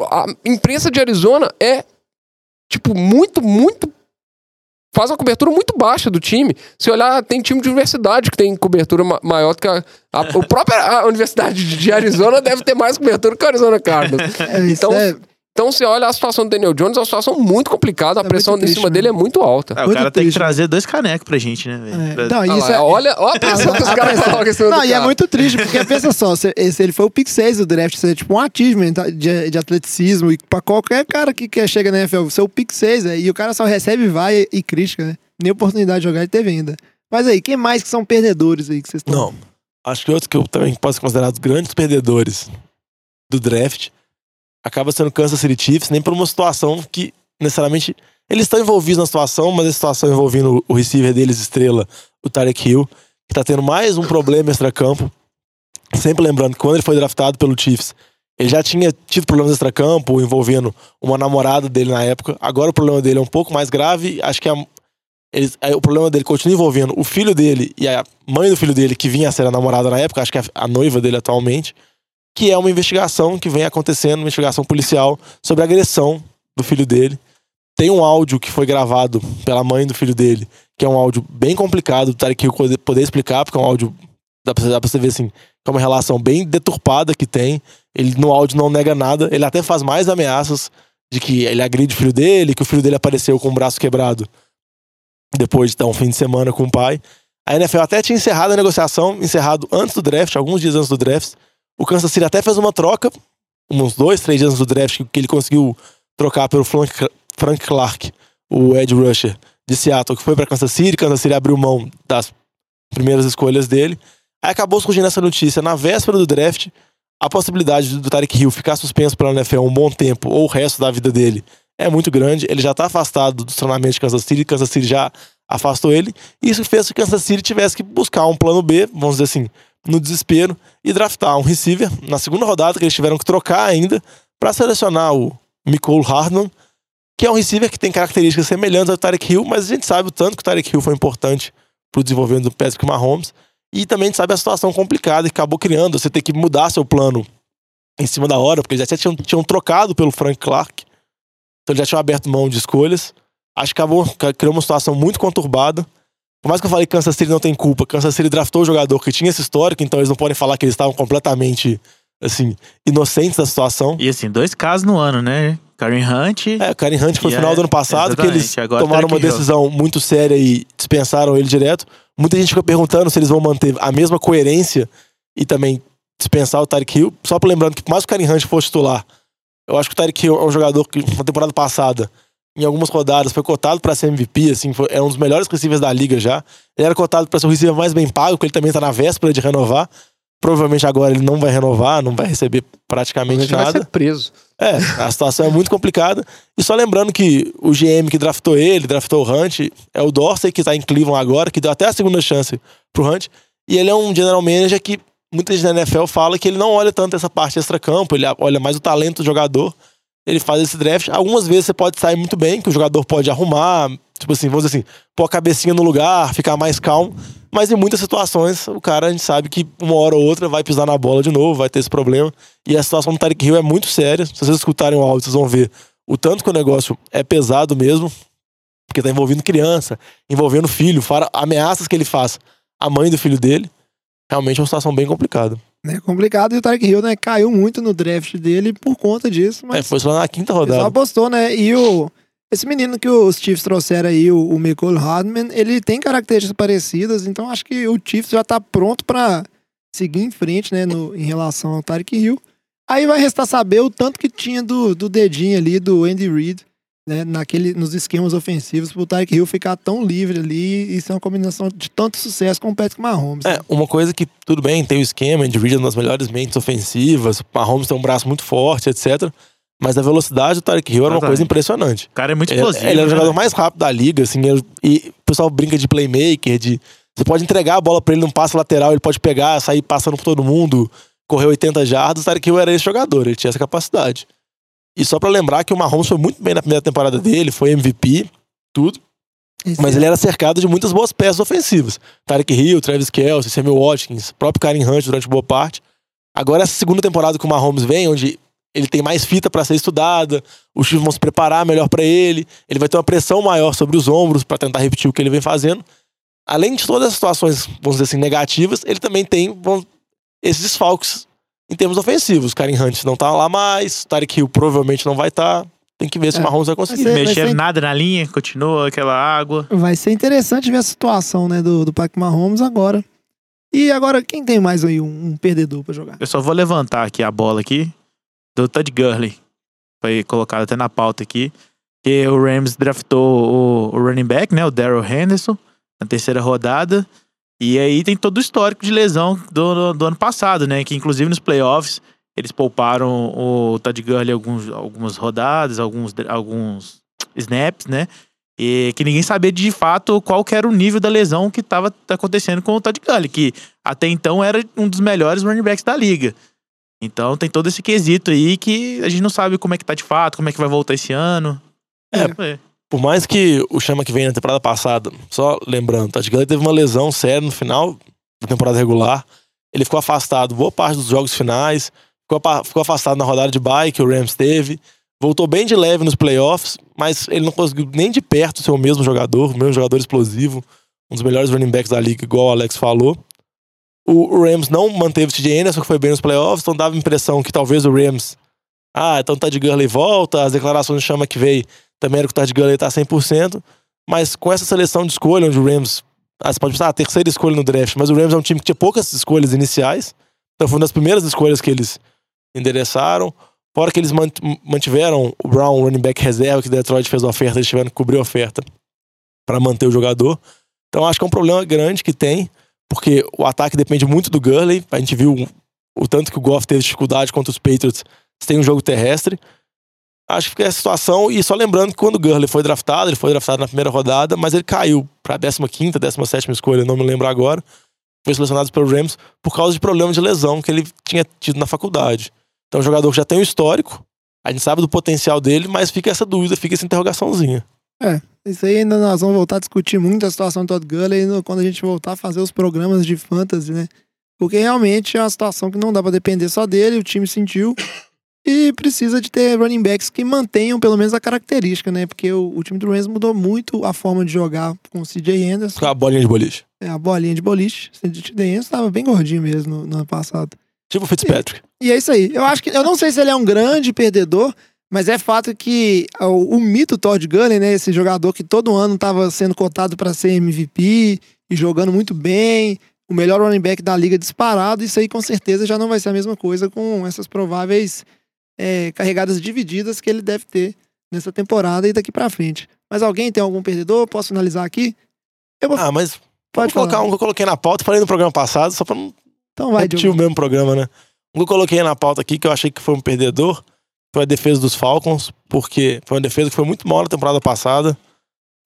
a imprensa de Arizona é, tipo, muito, muito faz uma cobertura muito baixa do time. Se olhar, tem time de universidade que tem cobertura ma- maior do que a, a, o próprio a Universidade de Arizona deve ter mais cobertura que o Arizona Cardinals. *laughs* É, Então, é- então você olha a situação do Daniel Jones, é uma situação muito complicada, a É pressão em cima né? dele é muito alta. Ah, o Muito cara tem que trazer dois canecos pra gente, né, velho? é. Pra- Não, Olha isso lá, é... olha, olha a *laughs* pressão que os *laughs* caras pressão. colocam em cima Não, do e é muito triste, porque *laughs* pensa só, se, esse, ele foi o pick 6 do draft, isso é tipo um achievement de, de atleticismo, e pra qualquer cara que, que chega na NFL, ser o pick 6, é, e o cara só recebe vai e, e crítica, né? Nem oportunidade de jogar ele teve ainda. Mas aí, quem mais que são perdedores aí que vocês estão... Não. Acho que outros que eu também posso ser considerados grandes perdedores do draft acaba sendo Kansas City Chiefs, nem por uma situação que necessariamente eles estão envolvidos na situação, mas a situação envolvendo o receiver deles, estrela, o Tarek Hill, que tá tendo mais um problema extra-campo. Sempre lembrando que quando ele foi draftado pelo Chiefs, ele já tinha tido problemas extra-campo envolvendo uma namorada dele na época. Agora o problema dele é um pouco mais grave. Acho que a- eles- aí o problema dele continua envolvendo o filho dele e a mãe do filho dele, que vinha a ser a namorada na época, acho que é a, a noiva dele atualmente, que é uma investigação que vem acontecendo, uma investigação policial sobre a agressão do filho dele. Tem um áudio que foi gravado pela mãe do filho dele, que é um áudio bem complicado do Tarek poder explicar, porque é um áudio. Dá pra, dá pra você ver assim, que é uma relação bem deturpada que tem. Ele no áudio não nega nada, ele até faz mais ameaças de que ele agride o filho dele, que o filho dele apareceu com o braço quebrado depois de estar um fim de semana com o pai. A NFL até tinha encerrado a negociação, encerrado antes do draft, alguns dias antes do draft. O Kansas City até fez uma troca, uns dois, três antes do draft, que, ele conseguiu trocar pelo Frank, Clark, o Ed Rusher de Seattle, que foi para Kansas City. Kansas City abriu mão das primeiras escolhas dele. Aí acabou surgindo essa notícia na véspera do draft. A possibilidade do Tarek Hill ficar suspenso pela NFL um bom tempo ou o resto da vida dele é muito grande. Ele já tá afastado dos treinamentos de Kansas City, Kansas City já afastou ele. Isso fez que Kansas City tivesse que buscar um plano B, vamos dizer assim, no desespero, e draftar um receiver na segunda rodada, que eles tiveram que trocar ainda, para selecionar o Nicole Hardman, que é um receiver que tem características semelhantes ao Tarek Hill, mas a gente sabe o tanto que o Tarek Hill foi importante pro desenvolvimento do Patrick Mahomes. E também a gente sabe a situação complicada que acabou criando. Você ter que mudar seu plano em cima da hora, porque eles já tinham, tinham trocado pelo Frank Clark. Então já tinham aberto mão de escolhas. Acho que acabou, criou uma situação muito conturbada. Por mais que eu falei que Kansas City não tem culpa, Kansas City draftou o jogador que tinha esse histórico, então eles não podem falar que eles estavam completamente, assim, inocentes da situação. E assim, dois casos no ano, né? Karen Hunt. É, o Karen Hunt foi no final é, do ano passado, que eles Agora tomaram uma Tarek Hill. decisão muito séria e dispensaram ele direto. Muita gente fica perguntando se eles vão manter a mesma coerência e também dispensar o Tarek Hill. Só lembrando que por mais que o Karen Hunt fosse titular, eu acho que o Tarek Hill é um jogador que na temporada passada, em algumas rodadas, foi cotado pra ser MVP, assim, foi, é um dos melhores receivers da liga já. Ele era cotado pra ser o receiver mais bem pago, porque ele também tá na véspera de renovar. Provavelmente agora ele não vai renovar, não vai receber praticamente Ele vai nada. ser preso. É, a situação é muito complicada. E só lembrando que o GM que draftou ele, draftou o Hunt, é o Dorsey, que tá em Cleveland agora, que deu até a segunda chance pro Hunt. E ele é um general manager que muita gente na NFL fala que ele não olha tanto essa parte extra-campo, ele olha mais o talento do jogador. Ele faz esse draft. Algumas vezes você pode sair muito bem, que o jogador pode arrumar, tipo assim, vamos dizer assim, pôr a cabecinha no lugar, ficar mais calmo. Mas em muitas situações, o cara, a gente sabe que uma hora ou outra vai pisar na bola de novo, vai ter esse problema. E a situação do Tarek Hill é muito séria. Se vocês escutarem o áudio, vocês vão ver o tanto que o negócio é pesado mesmo, porque tá envolvendo criança, envolvendo filho, ameaças que ele faz à mãe do filho dele. Realmente é uma situação bem complicada. É complicado e o Tarek Hill, né, caiu muito no draft dele por conta disso, mas É, foi só na quinta rodada. apostou, né? E o esse menino que os Chiefs trouxeram aí, o, o Michael Hardman, ele tem características parecidas, então acho que o Chiefs já tá pronto pra seguir em frente, né, no, em relação ao Tarek Hill. Aí vai restar saber o tanto que tinha do, do dedinho ali do Andy Reid, né, naquele, nos esquemas ofensivos, pro Tarek Hill ficar tão livre ali e ser uma combinação de tanto sucesso com o Patrick Mahomes. É, uma coisa que, tudo bem, tem o esquema, Andy Reid é uma das melhores mentes ofensivas, o Mahomes tem um braço muito forte, etc. Mas a velocidade do Tarek Hill era uma Exatamente. coisa impressionante. O cara é muito Ele, explosivo. ele era o né? jogador mais rápido da liga, assim, ele- e o pessoal brinca de playmaker, de. Você pode entregar a bola pra ele num passe lateral, ele pode pegar, sair passando por todo mundo, correr 80 jardas. O Tarek Hill era esse jogador, ele tinha essa capacidade. E só pra lembrar que o Mahomes foi muito bem na primeira temporada dele, foi MVP, tudo. Esse Mas ele era cercado de muitas boas peças ofensivas. Tarek Hill, Travis Kelce, Samuel Watkins, próprio Karen Hunt durante boa parte. Agora, essa segunda temporada que o Mahomes vem, onde ele tem mais fita para ser estudada, os times vão se preparar melhor para ele, ele vai ter uma pressão maior sobre os ombros para tentar repetir o que ele vem fazendo. Além de todas as situações, vamos dizer assim, negativas, ele também tem vamos, esses desfalques em termos ofensivos. Karen Hunt não tá lá mais, Tarek Hill provavelmente não vai estar. Tem que ver se É. o Mahomes vai conseguir. Vai ser- Mexendo nada na linha, continua aquela água. Vai ser interessante ver a situação, né, do, do Patrick Mahomes agora. E agora, quem tem mais aí um, um perdedor pra jogar? Eu só vou levantar aqui a bola aqui do Todd Gurley. Foi colocado até na pauta aqui. Que o Rams draftou o, o running back, né? O Daryl Henderson, na terceira rodada. E aí tem todo o histórico de lesão do, do, ano passado, né? Que inclusive nos playoffs eles pouparam o Todd Gurley alguns, algumas rodadas, alguns, alguns snaps, né? E que ninguém sabia de fato qual era o nível da lesão que estava acontecendo com o Todd Gurley, que até então era um dos melhores running backs da liga. Então tem todo esse quesito aí que a gente não sabe como é que tá de fato, como é que vai voltar esse ano. É, Por mais que o Chama que vem na temporada passada, só lembrando, Todd Gurley teve uma lesão séria no final da temporada regular. Ele ficou afastado boa parte dos jogos finais, ficou, afastado na rodada de bye que o Rams teve. Voltou bem de leve nos playoffs, mas ele não conseguiu nem de perto ser o mesmo jogador, o mesmo jogador explosivo, um dos melhores running backs da liga, igual o Alex falou. O Rams não manteve o TJ Anderson, que foi bem nos playoffs, então dava a impressão que talvez o Rams. Ah, então o Todd Gurley volta, as declarações do Chama que veio também era que o Gurley tá 100%, mas com essa seleção de escolha, onde o Rams, ah, você pode pensar, a terceira escolha no draft, mas o Rams é um time que tinha poucas escolhas iniciais, então foi uma das primeiras escolhas que eles endereçaram, fora que eles mant- mantiveram o Brown, running back reserva, que Detroit fez a oferta, eles tiveram que cobrir a oferta para manter o jogador, então acho que é um problema grande que tem, porque o ataque depende muito do Gurley, a gente viu o tanto que o Goff teve dificuldade contra os Patriots, tem um jogo terrestre, acho que fica essa situação. E só lembrando que quando o Gurley foi draftado, ele foi draftado na primeira rodada, mas ele caiu para a 15, 17 escolha, não me lembro agora. foi selecionado pelo Rams por causa de problema de lesão que ele tinha tido na faculdade. Então, é um jogador que já tem um histórico, a gente sabe do potencial dele, mas fica essa dúvida, fica essa interrogaçãozinha. Isso aí ainda nós vamos voltar a discutir muito a situação do Todd Gurley quando a gente voltar a fazer os programas de fantasy, né? Porque realmente é uma situação que não dá pra depender só dele, o time sentiu. E precisa de ter running backs que mantenham pelo menos a característica, né? Porque o, o time do Rams mudou muito a forma de jogar com o CJ Anderson. A bolinha de boliche. É, a bolinha de boliche. O CJ Anderson tava bem gordinho mesmo no, no ano passado. Tipo o Fitzpatrick. E é isso aí. Eu acho que eu não sei se ele é um grande perdedor, mas é fato que o, o mito Todd Gurley, né, esse jogador que todo ano estava sendo cotado para ser MVP e jogando muito bem, o melhor running back da liga disparado, isso aí com certeza já não vai ser a mesma coisa com essas prováveis é, carregadas divididas que ele deve ter nessa temporada e daqui para frente. Mas alguém tem algum perdedor? Posso finalizar aqui? Vou, Ah, mas pode colocar falar. um que eu coloquei na pauta, falei no programa passado, só pra não Então vai, repetir Diogo. o mesmo programa, né? Um que eu coloquei na pauta aqui, que eu achei que foi um perdedor, foi a defesa dos Falcons, porque foi uma defesa que foi muito mal na temporada passada.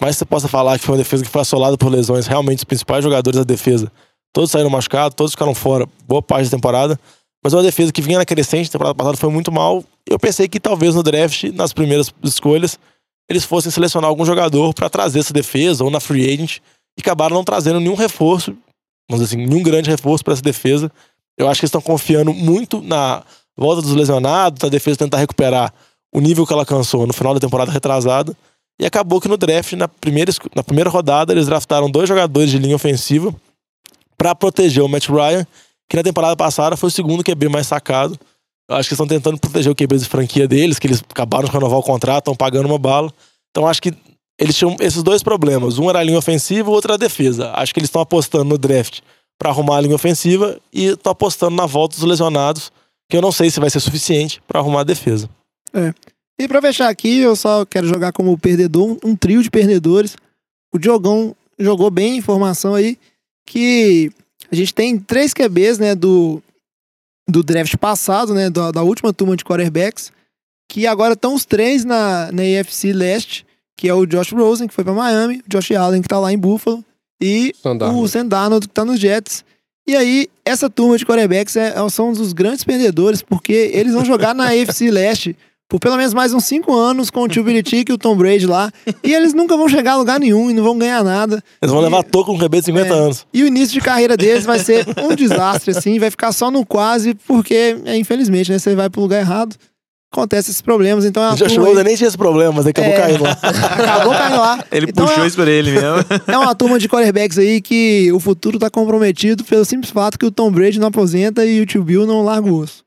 Mas você possa falar que foi uma defesa que foi assolada por lesões, realmente os principais jogadores da defesa. Todos saíram machucados, todos ficaram fora boa parte da temporada. Mas uma defesa que vinha na crescente, temporada passada foi muito mal. Eu pensei que talvez no draft, nas primeiras escolhas, eles fossem selecionar algum jogador para trazer essa defesa, ou na free agent, e acabaram não trazendo nenhum reforço, vamos dizer assim, nenhum grande reforço para essa defesa. Eu acho que eles estão confiando muito na volta dos lesionados, na defesa tentar recuperar o nível que ela alcançou no final da temporada retrasada. E acabou que no draft, na primeira, na primeira rodada, eles draftaram dois jogadores de linha ofensiva para proteger o Matt Ryan, que na temporada passada foi o segundo QB mais sacado. Eu acho que estão tentando proteger o QB de franquia deles, que eles acabaram de renovar o contrato, estão pagando uma bala. Então acho que eles tinham esses dois problemas. Um era a linha ofensiva, o outro era a defesa. Acho que eles estão apostando no draft para arrumar a linha ofensiva e estão apostando na volta dos lesionados, que eu não sei se vai ser suficiente para arrumar a defesa. E pra fechar aqui, eu só quero jogar como perdedor, um, um trio de perdedores. O Diogão jogou bem informação aí que a gente tem três QBs, né, do, do draft passado, né, da, da última turma de quarterbacks, que agora estão os três na, na AFC Leste, que é o Josh Rosen, que foi pra Miami, o Josh Allen, que tá lá em Buffalo, e Standard. o Sam Darnold, que tá nos Jets. E aí, essa turma de quarterbacks é, são um dos grandes perdedores, porque eles vão jogar na AFC Leste por pelo menos mais uns cinco anos com o tio Belichick e o Tom Brady lá. E eles nunca vão chegar a lugar nenhum e não vão ganhar nada. Eles vão levar toco com um QB de 50 É. anos. E o início de carreira deles vai ser um desastre, assim, vai ficar só no quase, porque, é, infelizmente, né, você vai pro lugar errado, acontece esses problemas, então é turma Rosen aí- nem tinha esse problema, mas ele *laughs* acabou É. caindo lá. acabou caindo lá. Ele Então puxou é- isso pra ele mesmo. *laughs* É uma turma de quarterbacks aí que o futuro tá comprometido pelo simples fato que o Tom Brady não aposenta e o tio Bill não larga o osso.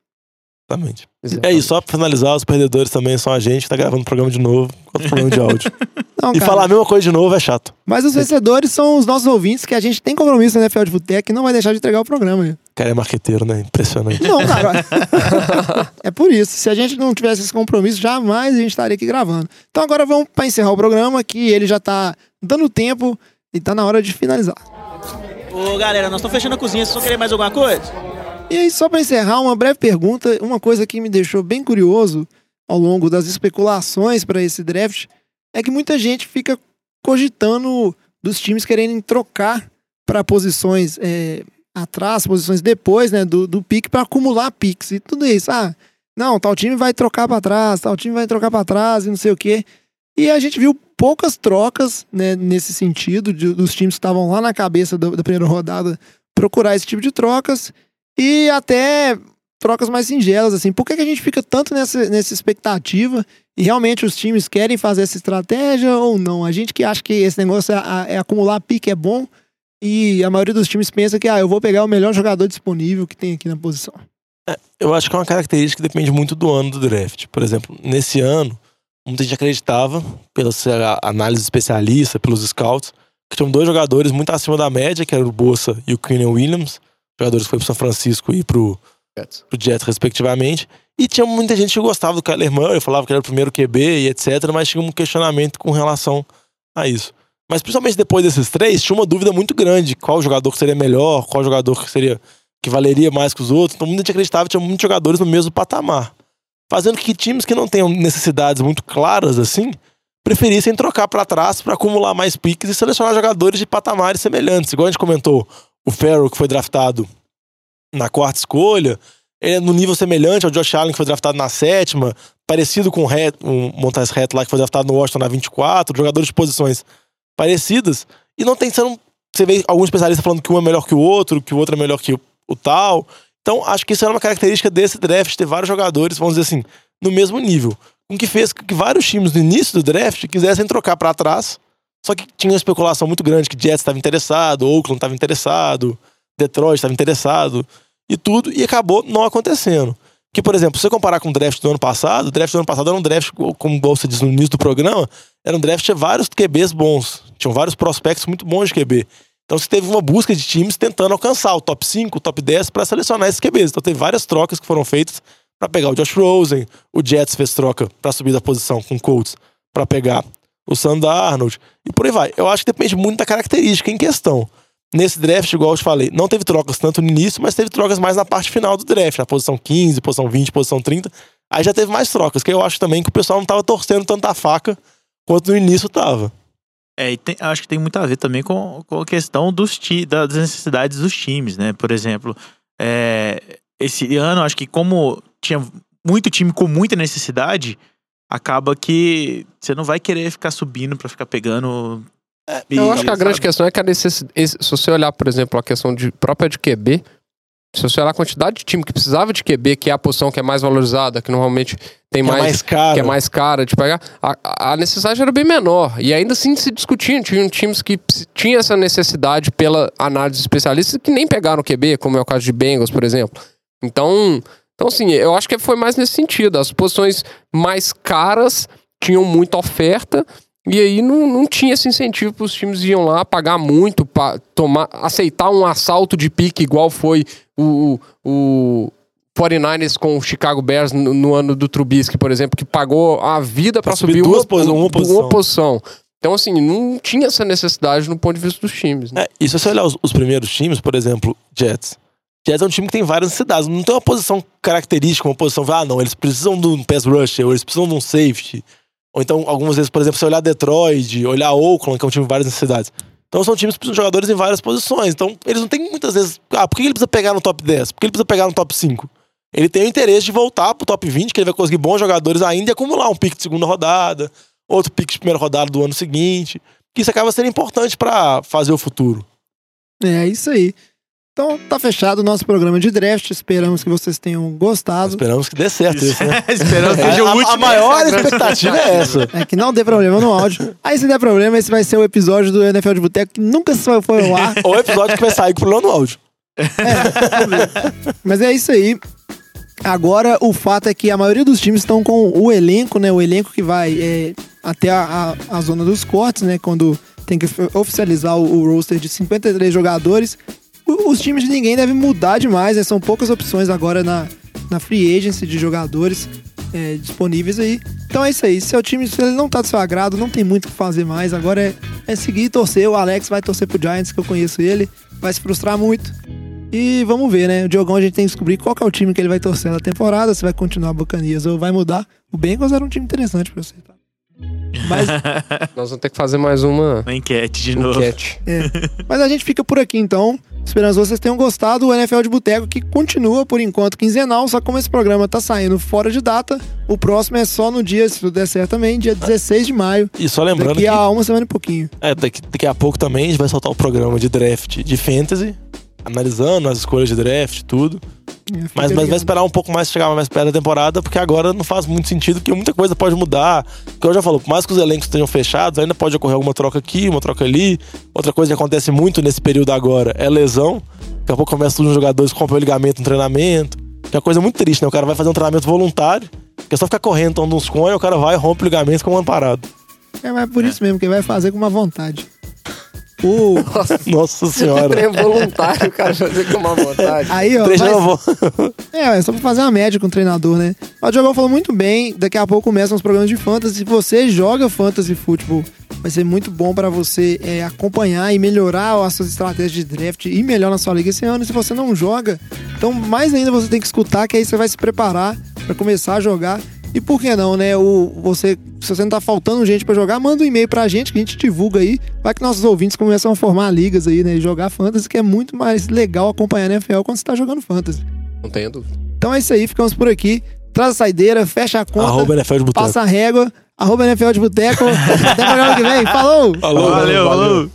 Exatamente. É isso, só pra finalizar, os perdedores também são a gente, que tá gravando o programa de novo, com outro problema de áudio. *laughs* Não, e cara, falar a mesma coisa de novo é chato. Mas os vencedores são os nossos ouvintes, que a gente tem compromisso na NFL de Boteco e não vai deixar de entregar o programa. né? Cara, é marqueteiro, né? Impressionante. Não, *laughs* cara. é por isso. Se a gente não tivesse esse compromisso, jamais a gente estaria aqui gravando. Então agora vamos para encerrar o programa, que ele já tá dando tempo e tá na hora de finalizar. Ô galera, nós estamos fechando a cozinha, vocês vão querer mais alguma coisa? E aí, só para encerrar, uma breve pergunta, uma coisa que me deixou bem curioso ao longo das especulações para esse draft é que muita gente fica cogitando dos times querendo trocar para posições é, atrás, posições depois né, do, do pique para acumular picks e tudo isso. Ah, não, tal time vai trocar para trás, tal time vai trocar para trás e não sei o quê. E a gente viu poucas trocas né, nesse sentido, de- dos times que estavam lá na cabeça do- da primeira rodada procurar esse tipo de trocas e até trocas mais singelas, assim. Por que, que a gente fica tanto nessa, nessa expectativa e realmente os times querem fazer essa estratégia ou não? A gente que acha que esse negócio é, é acumular pique é bom e a maioria dos times pensa que ah, eu vou pegar o melhor jogador disponível que tem aqui na posição. Eu acho que é uma característica que depende muito do ano do draft. Por exemplo, nesse ano, muita gente acreditava, pela análise especialista, pelos scouts, que tinham dois jogadores muito acima da média, que eram o Bolsa e o Quinion Williams, jogadores que foram pro São Francisco e pro, Jets. pro Jets, respectivamente. E tinha muita gente que gostava do Kyler Murray, falava que ele era o primeiro QB e etc, mas tinha um questionamento com relação a isso. Mas principalmente depois desses três, tinha uma dúvida muito grande, qual jogador que seria melhor, qual jogador que seria que valeria mais que os outros. Então muita gente acreditava que tinha muitos jogadores no mesmo patamar. Fazendo que times que não tenham necessidades muito claras assim, preferissem trocar para trás para acumular mais piques e selecionar jogadores de patamares semelhantes. Igual a gente comentou, o Farrell, que foi draftado na quarta escolha, ele é no nível semelhante ao Josh Allen, que foi draftado na sétima, parecido com o, Het, o Montez Reto lá, que foi draftado no Washington na 24, jogadores de posições parecidas, e não tem sendo. Você vê alguns especialistas falando que um é melhor que o outro, que o outro é melhor que o, o tal. Então, acho que isso era uma característica desse draft, ter vários jogadores, vamos dizer assim, no mesmo nível. O que fez que vários times no início do draft quisessem trocar para trás, só que tinha uma especulação muito grande que Jets estava interessado, Oakland estava interessado, Detroit estava interessado e tudo, e acabou não acontecendo. Que, por exemplo, se você comparar com o draft do ano passado, o draft do ano passado era um draft, como você disse no início do programa, era um draft tinha vários QBs bons. Tinham vários prospectos muito bons de QB. Então você teve uma busca de times tentando alcançar o top 5, o top 10 para selecionar esses QBs. Então teve várias trocas que foram feitas para pegar o Josh Rosen, o Jets fez troca para subir da posição com o Colts para pegar o Sam Darnold e por aí vai. Eu acho que depende muito da característica em questão. Nesse draft, igual eu te falei, não teve trocas tanto no início, mas teve trocas mais na parte final do draft, na posição 15, posição 20, posição 30. Aí já teve mais trocas, que eu acho também que o pessoal não tava torcendo tanta faca quanto no início tava. É, e tem, acho que tem muito a ver também com, com a questão dos ti, das necessidades dos times, né? Por exemplo, é, esse ano, acho que como tinha muito time com muita necessidade, acaba que você não vai querer ficar subindo para ficar pegando. É, eu acho que a sabe? grande questão é que a necessidade. Se você olhar, por exemplo, a questão de, própria de QB, se você olhar a quantidade de time que precisava de QB, que é a posição que é mais valorizada, que normalmente tem Que é mais, mais caro. que é mais cara de pegar, a, a necessidade era bem menor. E ainda assim se discutia. Tinham times que tinham essa necessidade pela análise de especialistas que nem pegaram QB, como é o caso de Bengals, por exemplo. Então, então assim, eu acho que foi mais nesse sentido. As posições mais caras tinham muita oferta. E aí não, não tinha esse incentivo para os times iam lá pagar muito, para tomar, aceitar um assalto de pique igual foi o, o 49ers com o Chicago Bears no, no ano do Trubisky, por exemplo, que pagou a vida para subir subir duas uma, uma posição. uma posição. Então, assim, não tinha essa necessidade no ponto de vista dos times. Né? É, e se você olhar os, os primeiros times, por exemplo, Jets. Jets é um time que tem várias necessidades. Não tem uma posição característica, uma posição, ah, não, eles precisam de um pass rusher, ou eles precisam de um safety. Ou então, algumas vezes, por exemplo, se olhar Detroit, olhar Oakland, que é um time com várias necessidades. Então são times que precisam de jogadores em várias posições. Então, eles não têm muitas vezes. Ah, por que ele precisa pegar no top 10? Por que ele precisa pegar no top 5? Ele tem o interesse de voltar pro top 20, que ele vai conseguir bons jogadores ainda e acumular um pique de segunda rodada, outro pique de primeira rodada do ano seguinte. Que isso acaba sendo importante para fazer o futuro. É isso aí. Então tá fechado o nosso programa de draft. Esperamos que vocês tenham gostado. Esperamos que dê certo isso, né? *laughs* Esperamos que A, seja o a- último. a maior expectativa é essa. É que não dê problema no áudio. Aí se der problema, esse vai ser o episódio do NFL de Boteco que nunca foi ao ar. Ou o episódio que vai sair com problema no áudio. Mas é isso aí. Agora, o fato é que a maioria dos times estão com o elenco, né? O elenco que vai é, até a, a, a zona dos cortes, né? Quando tem que oficializar o, o roster de 53 jogadores. Os times de ninguém devem mudar demais, né? São poucas opções agora na, na free agency de jogadores é, disponíveis aí. Então é isso aí. Se o time se ele não tá do seu agrado, não tem muito o que fazer mais. Agora é, é seguir e torcer. O Alex vai torcer pro Giants, que eu conheço ele. Vai se frustrar muito. E vamos ver, né? O Diogão a gente tem que descobrir qual que é o time que ele vai torcer na temporada, se vai continuar Bucanias ou vai mudar. O Bengals era um time interessante pra você, tá? Mas, *laughs* Nós vamos ter que fazer mais uma Uma enquete de novo. enquete. é. Mas a gente fica por aqui então. Esperamos que vocês tenham gostado do NFL de Boteco, que continua por enquanto quinzenal, só como esse programa tá saindo fora de data, o próximo é só no dia, se tudo der certo também, dia 16 de maio. E só lembrando Daqui que a uma semana e pouquinho. é, daqui, daqui a pouco também a gente vai soltar o programa de draft de fantasy, analisando as escolhas de draft, tudo. É, Mas, mas vai esperar um pouco mais chegar mais perto da temporada, porque agora não faz muito sentido, porque muita coisa pode mudar. Como eu já falou, por mais que os elencos estejam fechados, ainda pode ocorrer alguma troca aqui, uma troca ali. Outra coisa que acontece muito nesse período agora é lesão. Daqui a pouco começa os jogadores compram o ligamento no treinamento. Que é uma coisa muito triste, né? O cara vai fazer um treinamento voluntário, que é só ficar correndo, tomando uns cones, o cara vai e rompe o ligamento com um ano parado. É, mas é por isso mesmo, que vai fazer com uma vontade. O... Nossa senhora. É voluntário, o cara fazer com uma vontade. Aí, ó. Vou. É, é só pra fazer uma média com o treinador, né? O Diogão falou muito bem. Daqui a pouco começam os programas de fantasy. Se você joga fantasy futebol, vai ser muito bom pra você é, acompanhar e melhorar as suas estratégias de draft e melhor na sua liga esse ano. E se você não joga, então mais ainda você tem que escutar, que aí você vai se preparar pra começar a jogar. E por que não, né? O, você, se você não tá faltando gente pra jogar, manda um e-mail pra gente que a gente divulga aí. Vai que nossos ouvintes começam a formar ligas aí, né? E jogar fantasy, que é muito mais legal acompanhar a NFL quando você tá jogando fantasy. Não tenho dúvida. Então é isso aí, ficamos por aqui. Traz a saideira, fecha a conta, Arroba NFL de Boteco. passa a régua, arroba NFL de Boteco. *laughs* Até o programa que vem. Falou! Falou, Valeu, valeu.